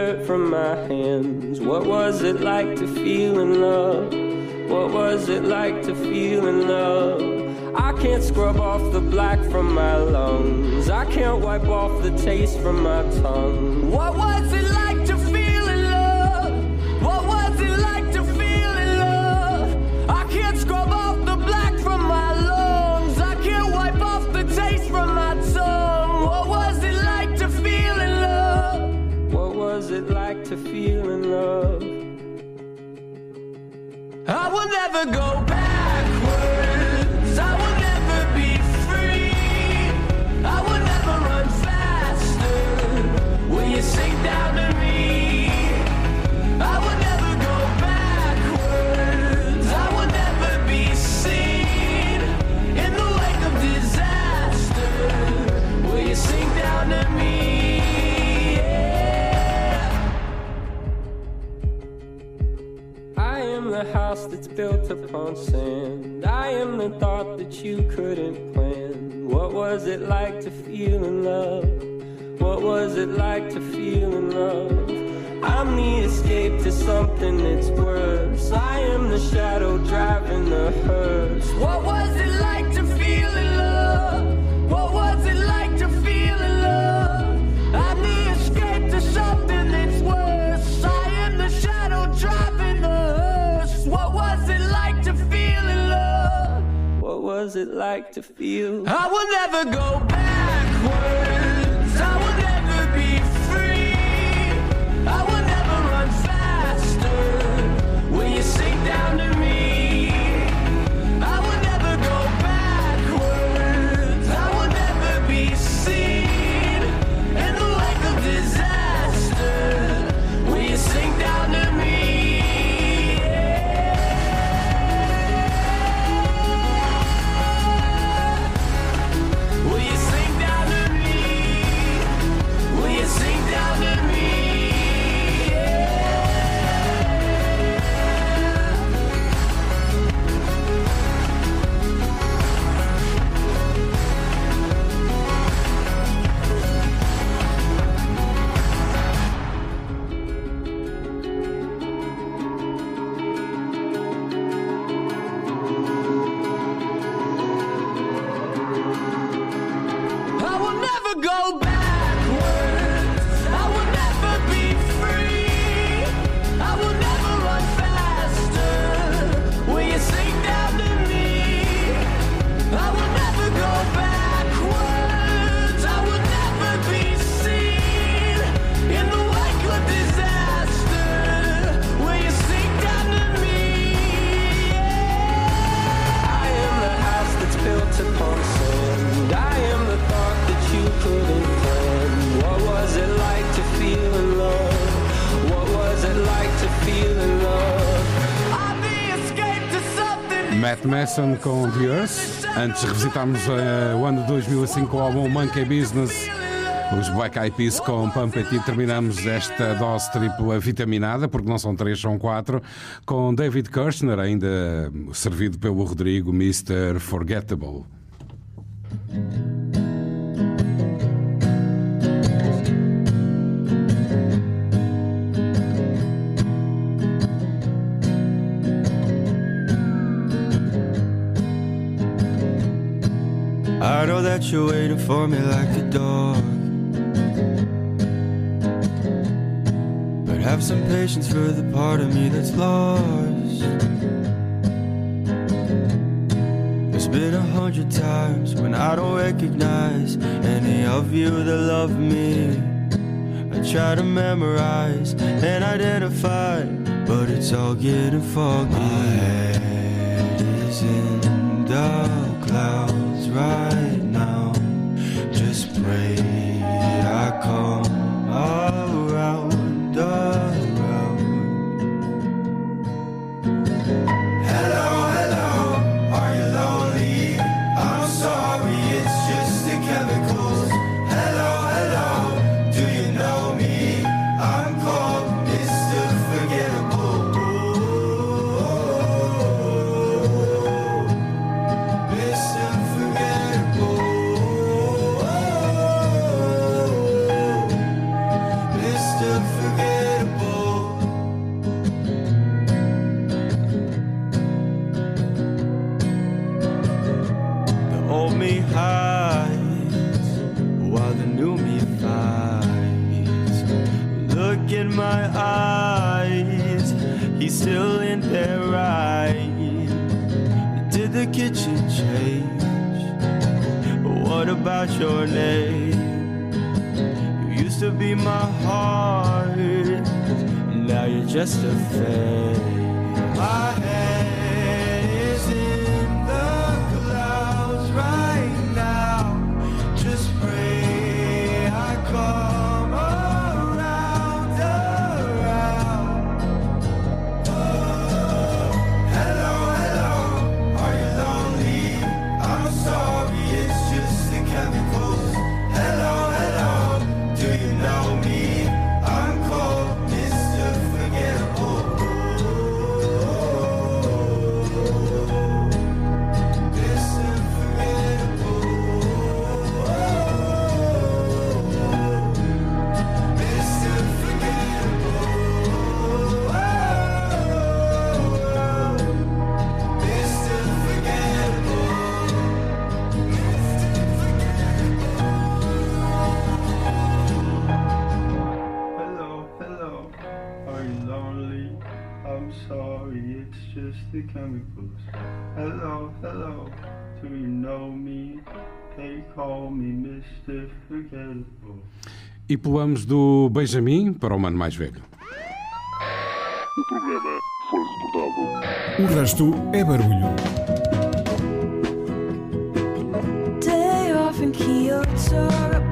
Speaker 17: dirt from my hands. What was it like to feel in love? What was it like to feel in love? I can't scrub off the black from my lungs. I can't wipe off the taste from my tongue. What was it like? never go house that's built upon sand. I am the thought that you couldn't plan. What was it like to feel in love? What was it like to feel in love? I'm the escape to something that's worse. I am the shadow driving the hearse. What was it like?
Speaker 18: was it like to feel? I will never go backwards.
Speaker 19: Madison com The Earth. Antes revisitámos uh, eh, o ano de 2005 com o álbum Monkey Business. Os Black Eyed Peas com Pump e terminamos esta dose tripla vitaminada, porque não são três, são quatro, com David Kirshner, ainda servido pelo Rodrigo, Mr. Forgettable.
Speaker 20: I know that you're waiting for me like a dog. But have some patience for the part of me that's lost. There's been a hundred times when I don't recognize any of you that love me. I try to memorize and identify, but it's all getting foggy. My head is in the right. just a face.
Speaker 19: Hello, hello, do you know me? They call me Mr. Forgettable. E pulamos do Benjamin para o mano mais velho. O programa foi reportado. O resto é barulho. Day off in Kyoto.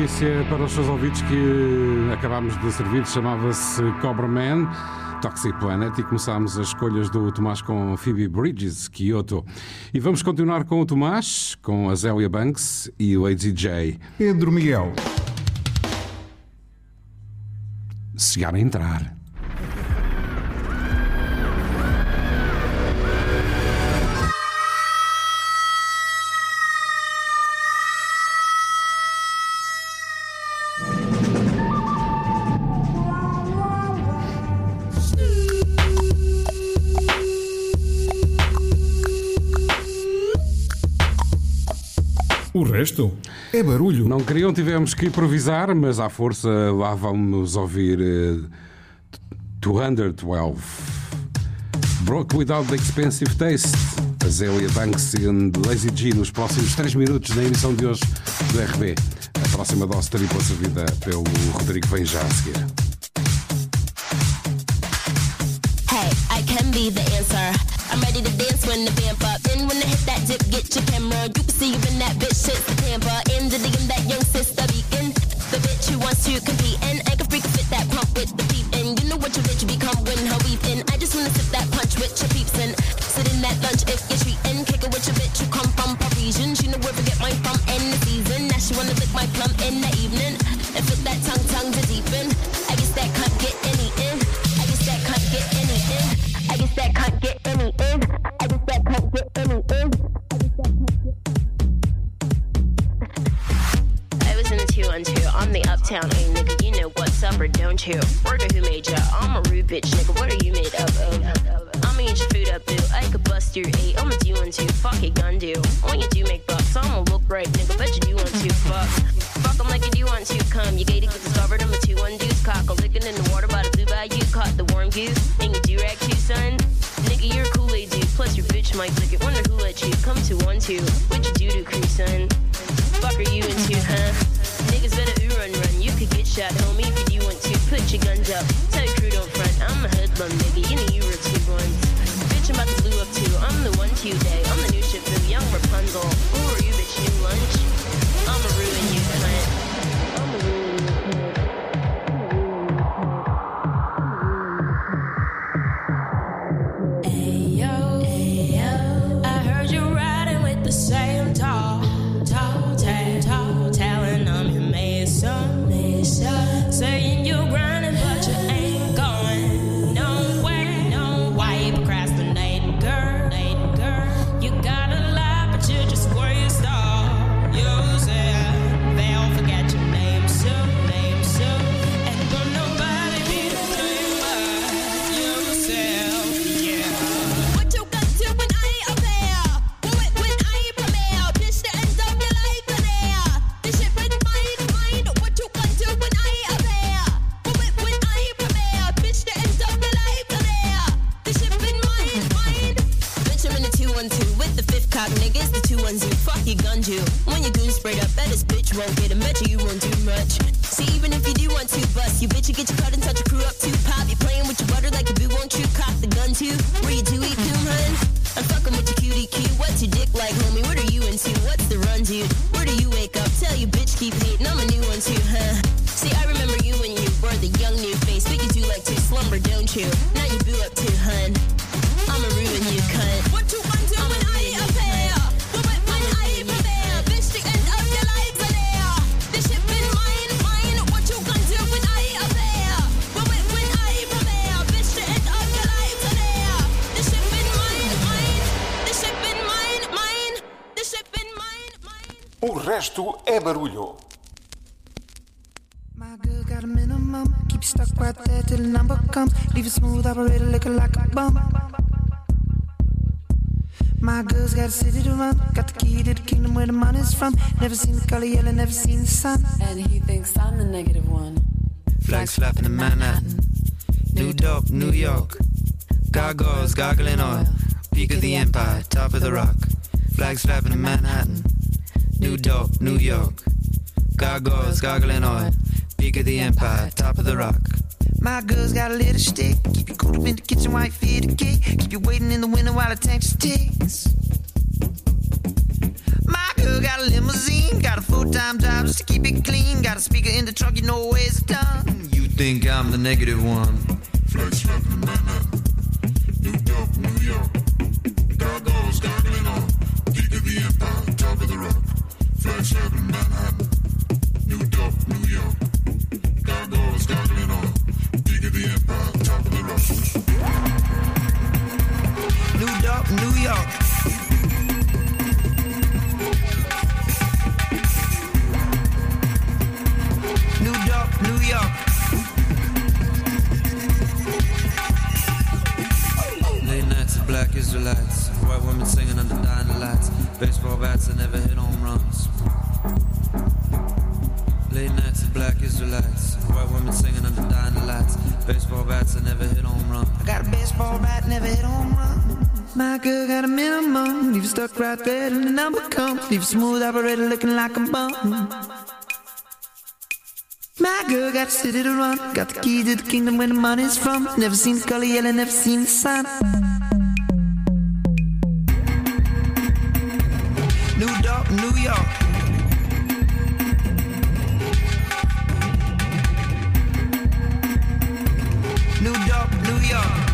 Speaker 19: notícia para os seus ouvidos que acabámos de servir chamava-se Cobra Man. Toxic Planet e começámos as escolhas do Tomás com Phoebe Bridges, Kyoto. E vamos continuar com o Tomás, com a Zélia Banks e o Lady J. Pedro Miguel. Chegar a entrar. resto é barulho. Não queriam, tivemos que improvisar, mas à força lá vamos ouvir uh, 212. Broke Without the Expensive Taste. Azalea Banks and Lazy G nos próximos 3 minutos da emissão de hoje do RB. A próxima dose tripla servida pelo Rodrigo vem já a seguir. Hey, I can be the answer. I'm ready to dance when the vamp up. wanna hit that dip, get your camera. You can see when that bitch shit, the camper. In the DM, that young sister beacon. The bitch who wants to compete and I can freak fit that pump with the peep. And you know what your bitch become when her weeping. I just wanna sip that punch with your peeps and sit in that
Speaker 21: lunch if you're treating. Kick it with your bitch who come from Parisian. She know where to get my from in the season. Now she wanna lick my plum in the evening. And flip that tongue, tongue to deepen. I guess that can't get any in. I guess that can't get any in. I guess that can't town. Hey nigga, you know what's up or don't you? Worker who made ya? I'm a rude bitch, nigga. What are you made up of? Oh, oh, oh, I'ma eat your food up, boo. I could bust your eight. I'ma do one two. Fuck it, gun do. When you do make bucks, I'ma look right, nigga. Bet you do one two. Fuck. Fuck them like you do one two. Come, you gated, get discovered. I'm a two one deuce cock. A licking in the water by the blue bayou. Caught the warm goose. And you do rag too, son. Nigga, you're a Kool-Aid dude. Plus your bitch might lick it. Wonder who let you come to one two. What you do to crew, son? Fuck are you into, huh? Niggas better ooh run run. You could get shot, homie, if you want to. Put your guns up. Tell your crew don't front. I'm a hoodlum, nigga. You know you were two ones. Bitch, I'm about to blue up too. I'm the one to day. I'm the new shit, boo. Young Rapunzel. Who are you, bitch? New lunch. I'ma ruin you.
Speaker 22: girls got a city to run. Got the key to the kingdom where the money's from. Never seen the color yellow, never seen the sun. And he thinks I'm the negative one. Flag slapping in Manhattan. New York, New York. Gargoyles gargling oil. Peak of the empire, top of the rock. Flag slapping in Manhattan. New York, New York. Gargoyles gargling oil. Peak of the empire, top of the rock. My girl's got a little stick. Keep you cool up in the kitchen while you feed the cake. Keep you waiting in the window while the tank just ticks. time job to keep it clean. Got a speaker in the truck, you know where it's done. You think I'm the negative one?
Speaker 23: Flex from the minute. New York, New York. Gargoyles gargling on. Peak of the empire, top of the rock. Flex from Manhattan. New York,
Speaker 22: New York. Gargoyles gargling on. Peak of the empire, top of the rock. New York, New York.
Speaker 24: Israelites. White women singing under dying lights. Baseball bats that never hit home runs. Late nights of black Israelites. White women singing under dying lights. Baseball bats that never hit home runs.
Speaker 25: I got a baseball bat, never hit home run. My girl got a minimum. Leave you stuck right there and the number comes. Leave a smooth operator looking like a bum. My girl got a city to run. Got the key to the kingdom where the money's from. Never seen the color yellow, never seen the sun. New York. New York, New York.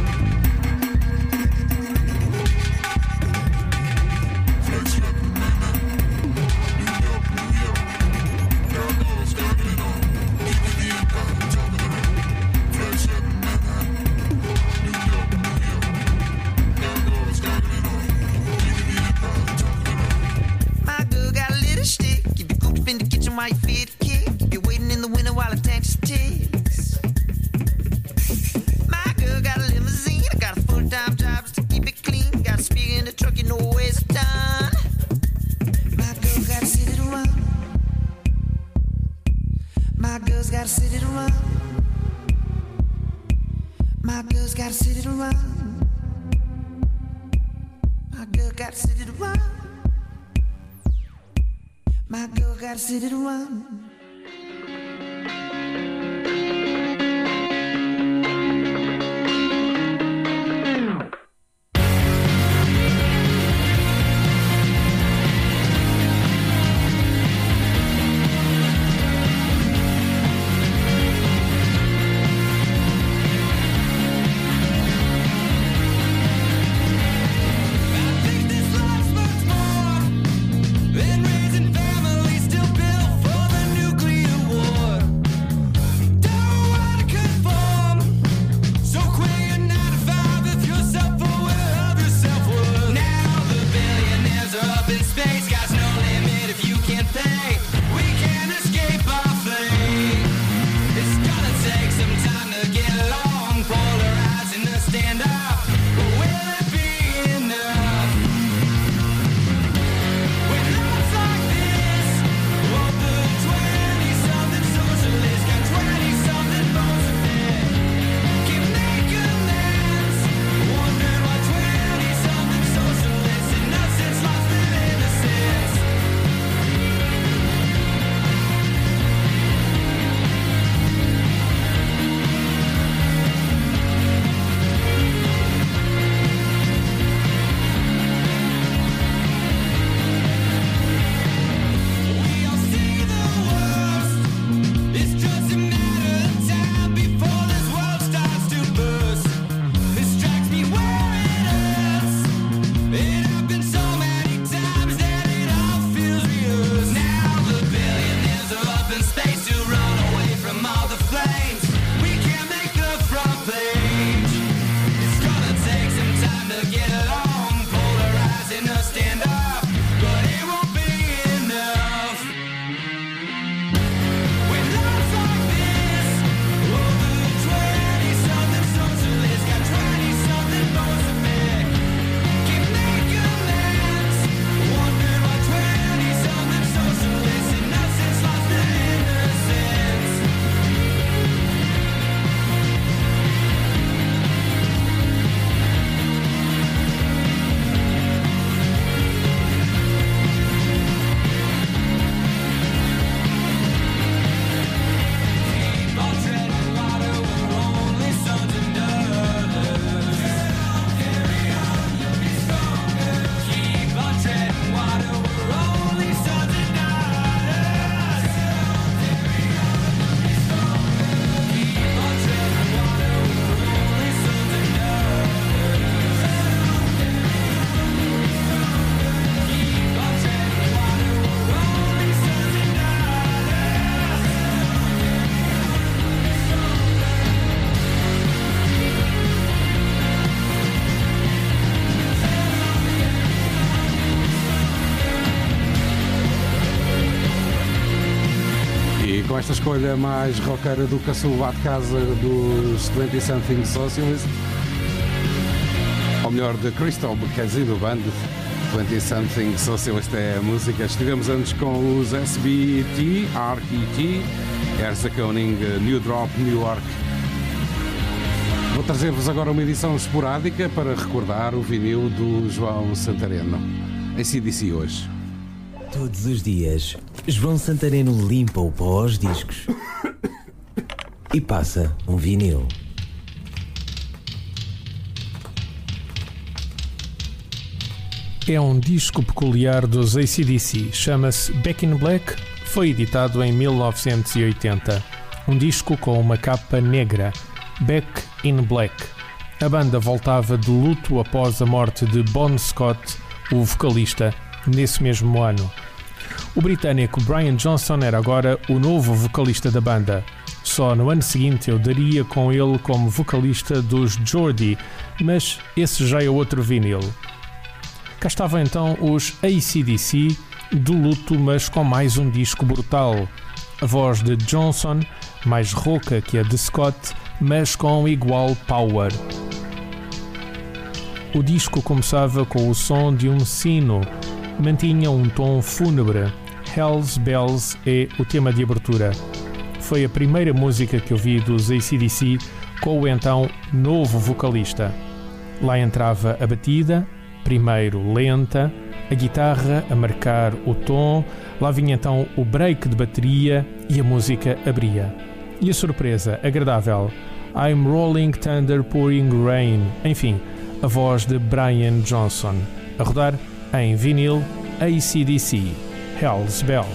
Speaker 19: esta escolha mais rockera do caçulo à de casa dos 20 Something Socialist. Ou melhor, de Crystal, quer do band 20 Something Socialist é a música. Estivemos antes com os SBT, ARC-ET, Erza Koenig, New Drop, New York. Vou trazer-vos agora uma edição esporádica para recordar o vinil do João Santareno, em CDC hoje. Todos os dias, João Santareno limpa o pó aos discos e passa um vinil.
Speaker 26: É um disco peculiar dos ACDC, chama-se Back in Black, foi editado em 1980. Um disco com uma capa negra, Back in Black. A banda voltava de luto após a morte de Bon Scott, o vocalista nesse mesmo ano. O britânico Brian Johnson era agora o novo vocalista da banda. Só no ano seguinte eu daria com ele como vocalista dos Jordi, mas esse já é outro vinil. Cá estavam então os ACDC, do luto, mas com mais um disco brutal. A voz de Johnson, mais rouca que a de Scott, mas com igual power. O disco começava com o som de um sino, mantinha um tom fúnebre. Hells Bells é o tema de abertura. Foi a primeira música que ouvi dos ACDC com o então novo vocalista. Lá entrava a batida, primeiro lenta, a guitarra a marcar o tom, lá vinha então o break de bateria e a música abria. E a surpresa, agradável, I'm Rolling Thunder Pouring Rain, enfim, a voz de Brian Johnson. A rodar em vinil ACDC Hell's Bell.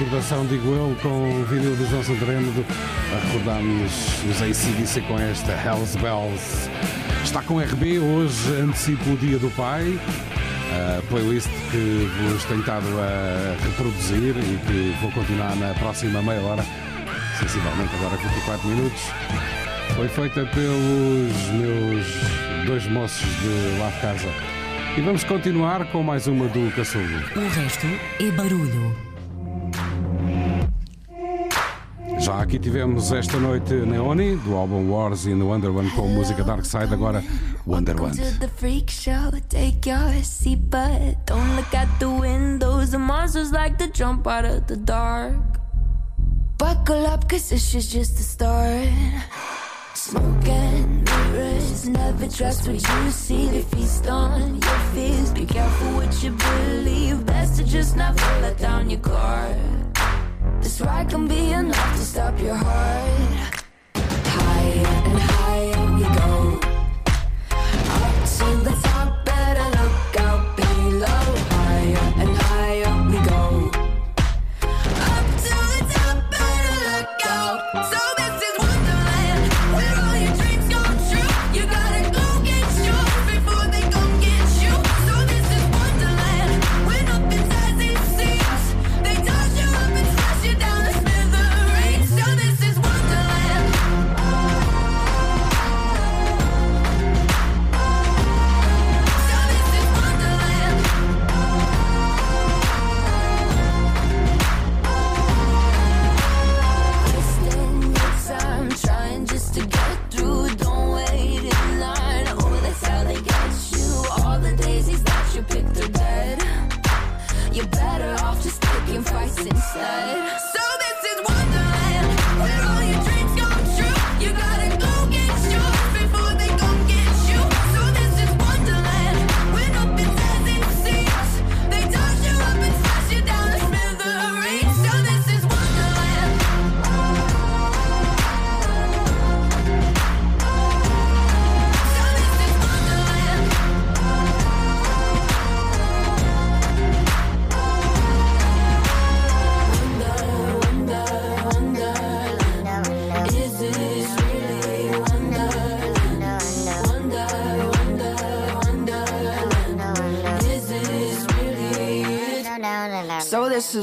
Speaker 19: recordação, digo eu, com o vinil do João Santareno, recordámos os ACDC com esta Hells Bells. Está com RB, hoje antecipo o Dia do Pai, a playlist que vos tenho estado a reproduzir e que vou continuar na próxima meia hora, sensivelmente agora 24 minutos. Foi feita pelos meus dois moços de lá de casa. E vamos continuar com mais uma do Caçulo. O
Speaker 27: resto é barulho.
Speaker 19: Aqui tivemos esta noite Neoni, do álbum Wars in the Wonderland com música Dark Side, agora Wonderland. Buckle up, cause this is just the start. mirrors, never trust what you see. feast on your fears. Be careful what you believe. Best to just never let down your guard. so can be enough to stop your heart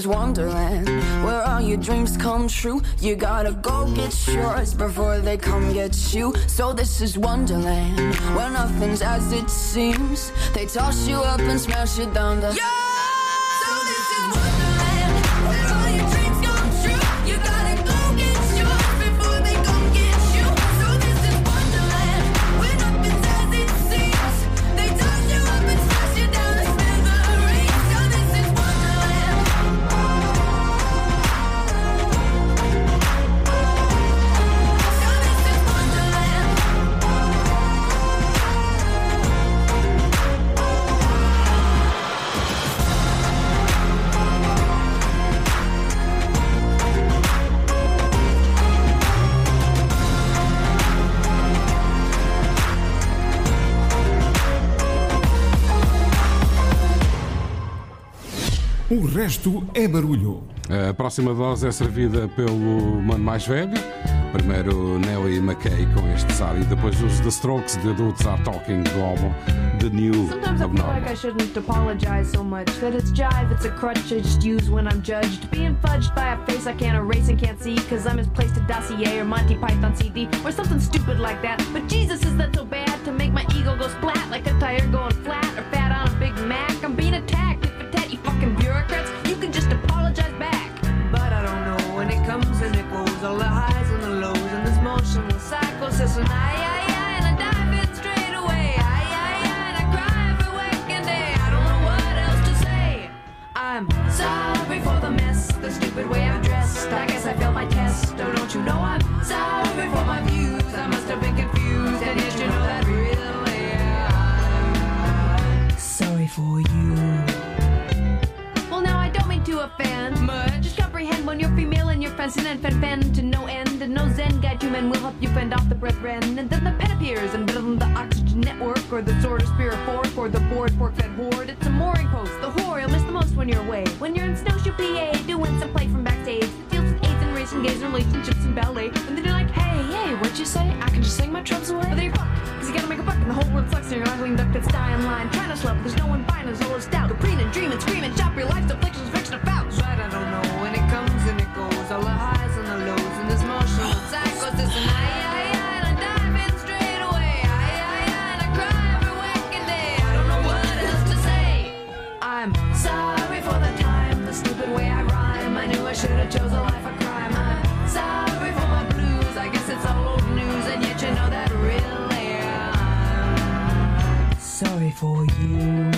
Speaker 28: wonderland where all your dreams come true. You gotta go get yours before they come get you. So this is wonderland where nothing's as it seems. They toss you up and smash you down to. Yeah!
Speaker 19: Isto é barulho. A próxima dose é servida pelo mano mais velho. Primeiro Nelly McKay com este Zari, depois os The Strokes de Adults Are Talking do álbum The New Sometimes Abnormal. I feel like I shouldn't apologize so much. That it's jive, it's a crutch I just use when I'm judged. Being fudged by a face I can't erase and can't see. Cause I'm misplaced to dossier or Monty Python CD or something stupid like that. But Jesus, is that so bad to make my ego go splat like a tire going flat?
Speaker 29: and fed pen to no end, and no Zen guide human will help you fend off the brethren. And then the pen appears, and then the oxygen network, or the sword of spear fork, or the board fork fed horde. It's a mooring post, the whore you'll miss the most when you're away. When you're in snowshoe PA, doing some play from backstage that deals with AIDS and race and gays and relationships and ballet. And then you're like, hey, hey, what'd you say? I can just sing my troubles away. But then you're fucked, cause you gotta make a buck, and the whole world sucks, and you're an ugly duck that's dying line. Trying to slap, there's no one buying, there's all this doubt. Preen and scream and shop your life's afflictions, fiction, about. But I don't know. for you.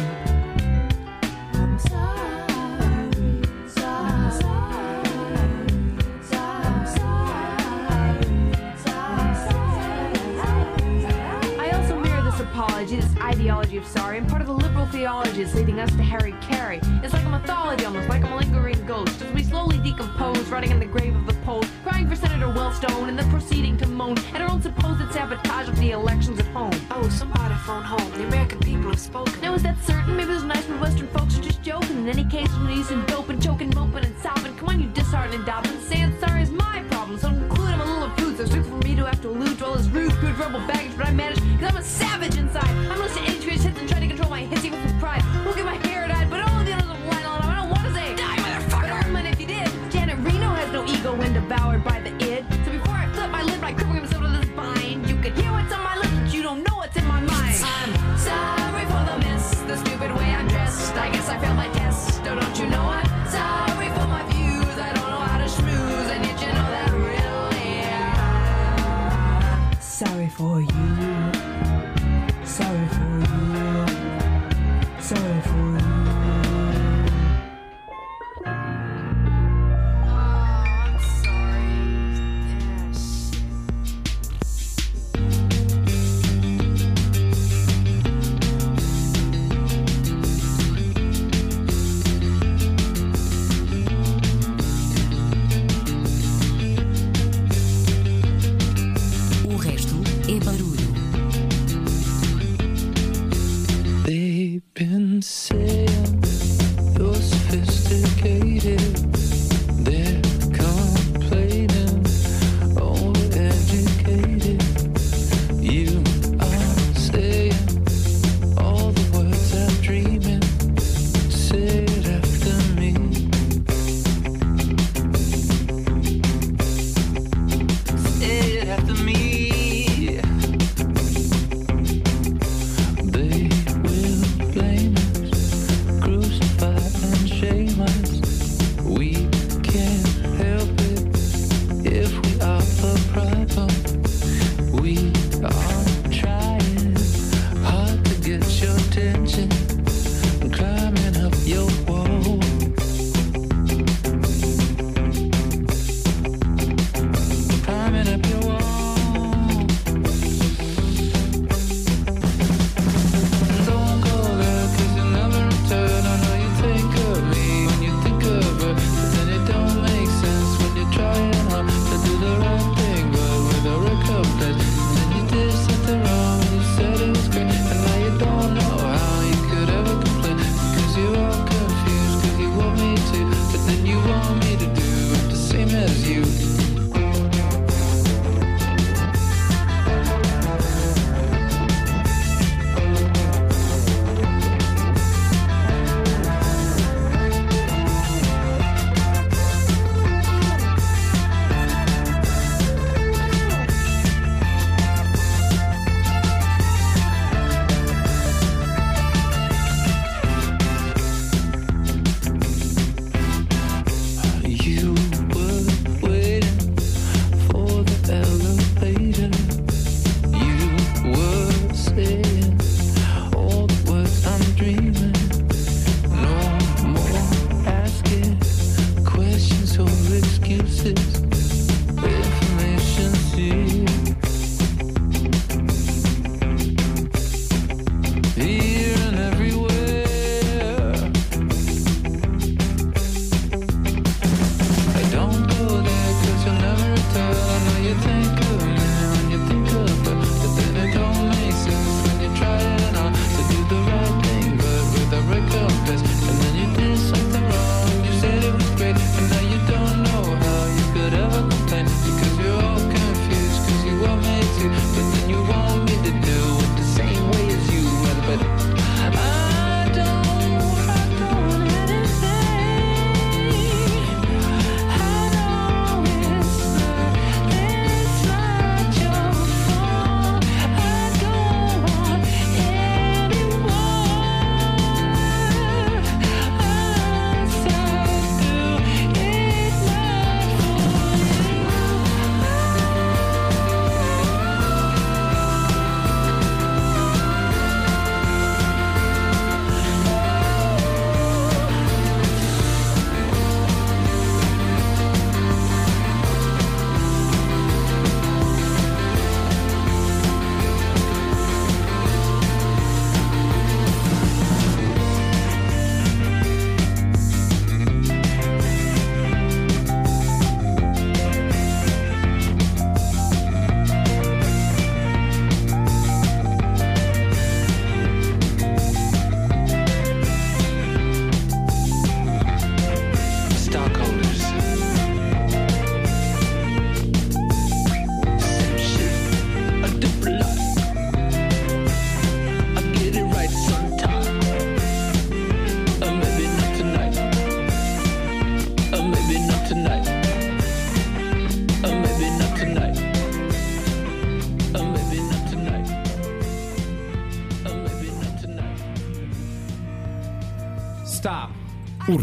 Speaker 29: mythology, this ideology of sorry, and part of the liberal theology is leading us to Harry Carey. It's like a mythology almost, like a lingering ghost, as we slowly decompose, running in the grave of the pole, crying for Senator Wellstone, and then proceeding to moan at our own supposed sabotage of the elections at home. Oh, somebody phone home. The American people have spoken. Now, is that certain? Maybe those nice Midwestern folks are just joking. In any case, when using dope and choking, moping and sobbing, come on, you disheartened and dobbing, saying sorry is my problem, so include him a little food, so do after loot, all this rude, crude, verbal baggage, but I manage, cause I'm a savage inside. I'm listening to integrated hits and try to control my hissy with his pride. Look at my hair dyed, but all of the others are line on. I don't want to say, die, motherfucker! But I if you did. Janet Reno has no ego when devoured by the id. So before I flip my lid by crippling himself to the spine, you can hear what's on my lips, but you don't know what's in my mind. I'm sorry for you.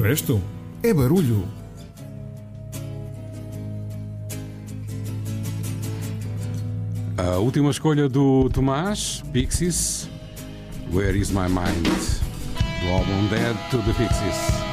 Speaker 19: resto é barulho. A última escolha do Tomás, Pixies, Where Is My Mind, do álbum Dead to the Pixies.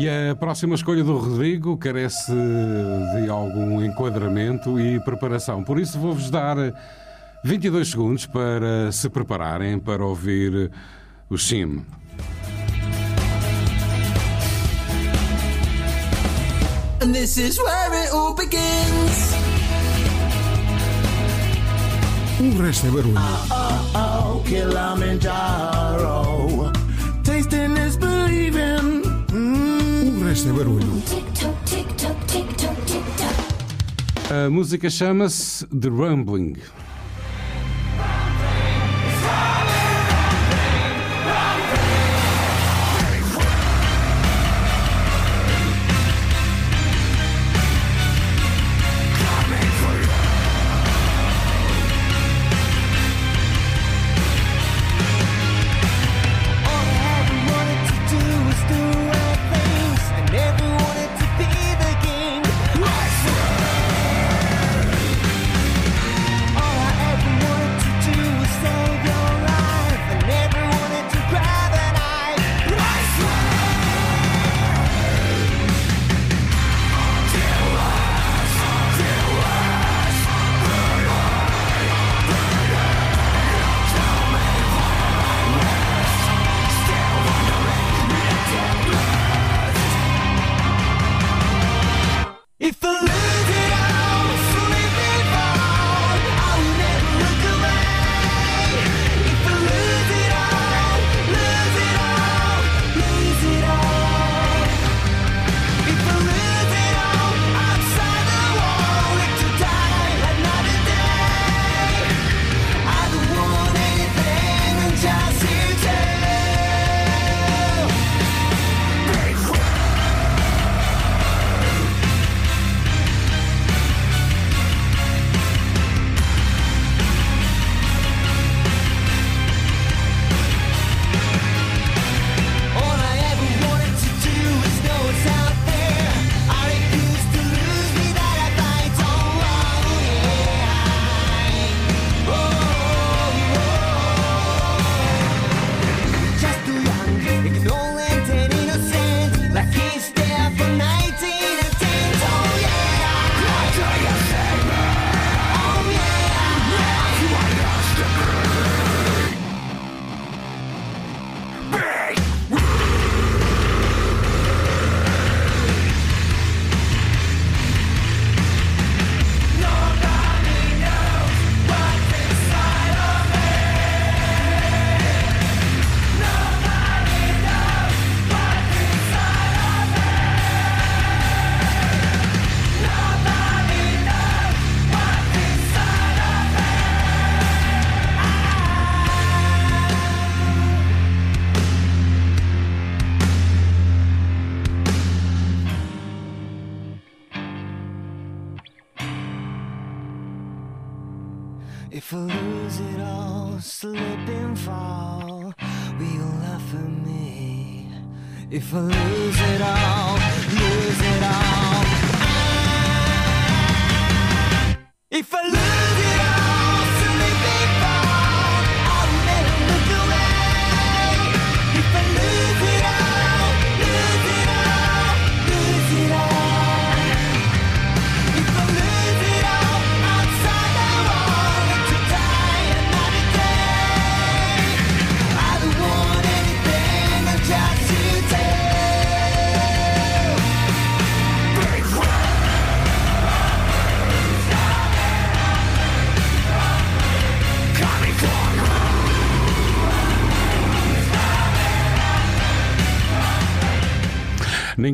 Speaker 19: E a próxima escolha do Rodrigo carece de algum enquadramento e preparação. Por isso, vou-vos dar 22 segundos para se prepararem para ouvir o Sim. And this is where it all begins. O resto é barulho. Ah, ah, ah, oh, oh, oh, Sem Barulho. A música chama-se The Rumbling.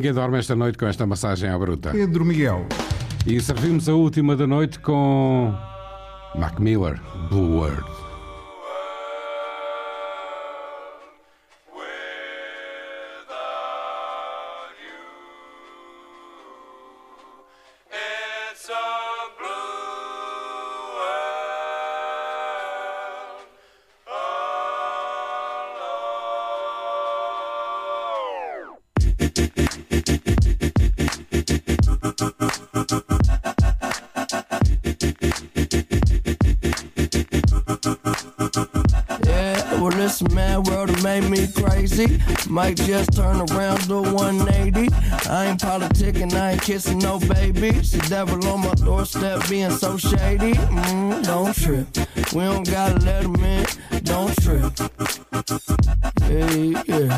Speaker 19: Ninguém dorme esta noite com esta massagem à bruta. Pedro Miguel. E servimos a última da noite com Mac Miller, Blue World. Might just turn around to 180. I ain't politicking, I ain't kissing no baby. She devil on my doorstep being so shady. Mm, don't trip. We don't gotta let him in. Don't trip. Hey, yeah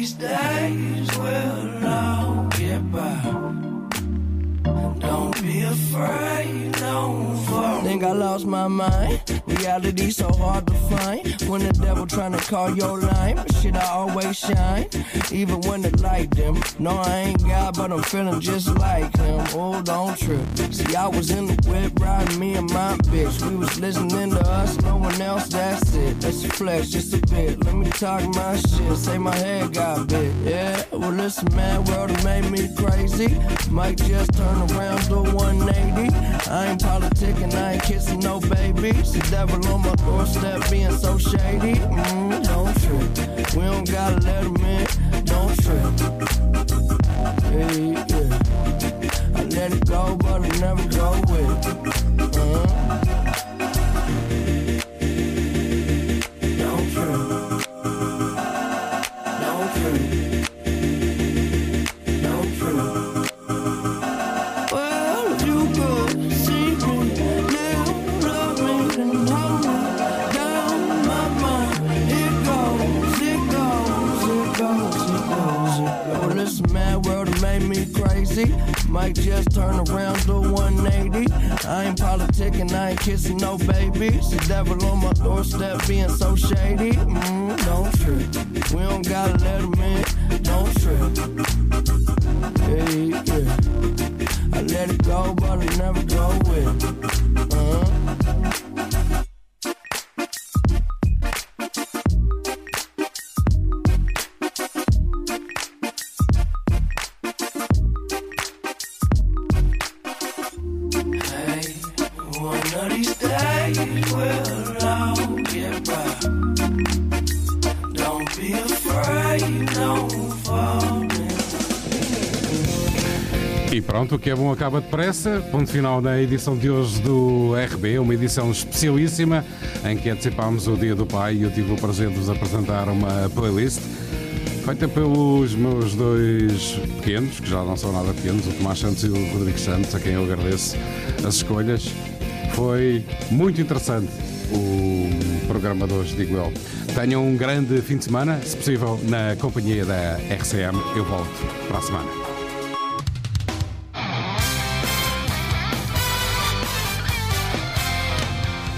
Speaker 19: These days will all get by. Don't be afraid, no. Think I lost my mind. Reality so hard to find. When the devil trying to call your line, shit, I always shine. Even when they light them, No, I ain't God, but I'm feeling just like him. Oh, don't trip. See, I was in the whip riding me and my bitch. We was listening to us, no one else, that's it. That's a flex, just a bit. Let me talk my shit, say my head got bit. Yeah, well, this man, world made me crazy. Might just turn around, do 180. I ain't politicking, I ain't kissing no baby. So devil on my doorstep being so shady. Mm, don't trip. We don't gotta let him in. Don't trip. Hey, yeah. I let it go, but I never go with Might just turn around to 180. I ain't politicking, I ain't kissing no baby. The devil on my doorstep being so shady. Mm, don't trip. We don't gotta let him in. Don't trip. Hey, yeah. I let it go, but it never go with Uh-huh. que é bom acaba depressa. Ponto final na edição de hoje do RB, uma edição especialíssima em que antecipámos o Dia do Pai e eu tive o prazer de vos apresentar uma playlist feita pelos meus dois pequenos, que já não são nada pequenos, o Tomás Santos e o Rodrigo Santos, a quem eu agradeço as escolhas. Foi muito interessante o programa de hoje, digo eu. Tenham um grande fim de semana, se possível, na companhia da RCM. Eu volto para a semana.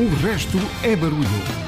Speaker 19: O resto é barulho.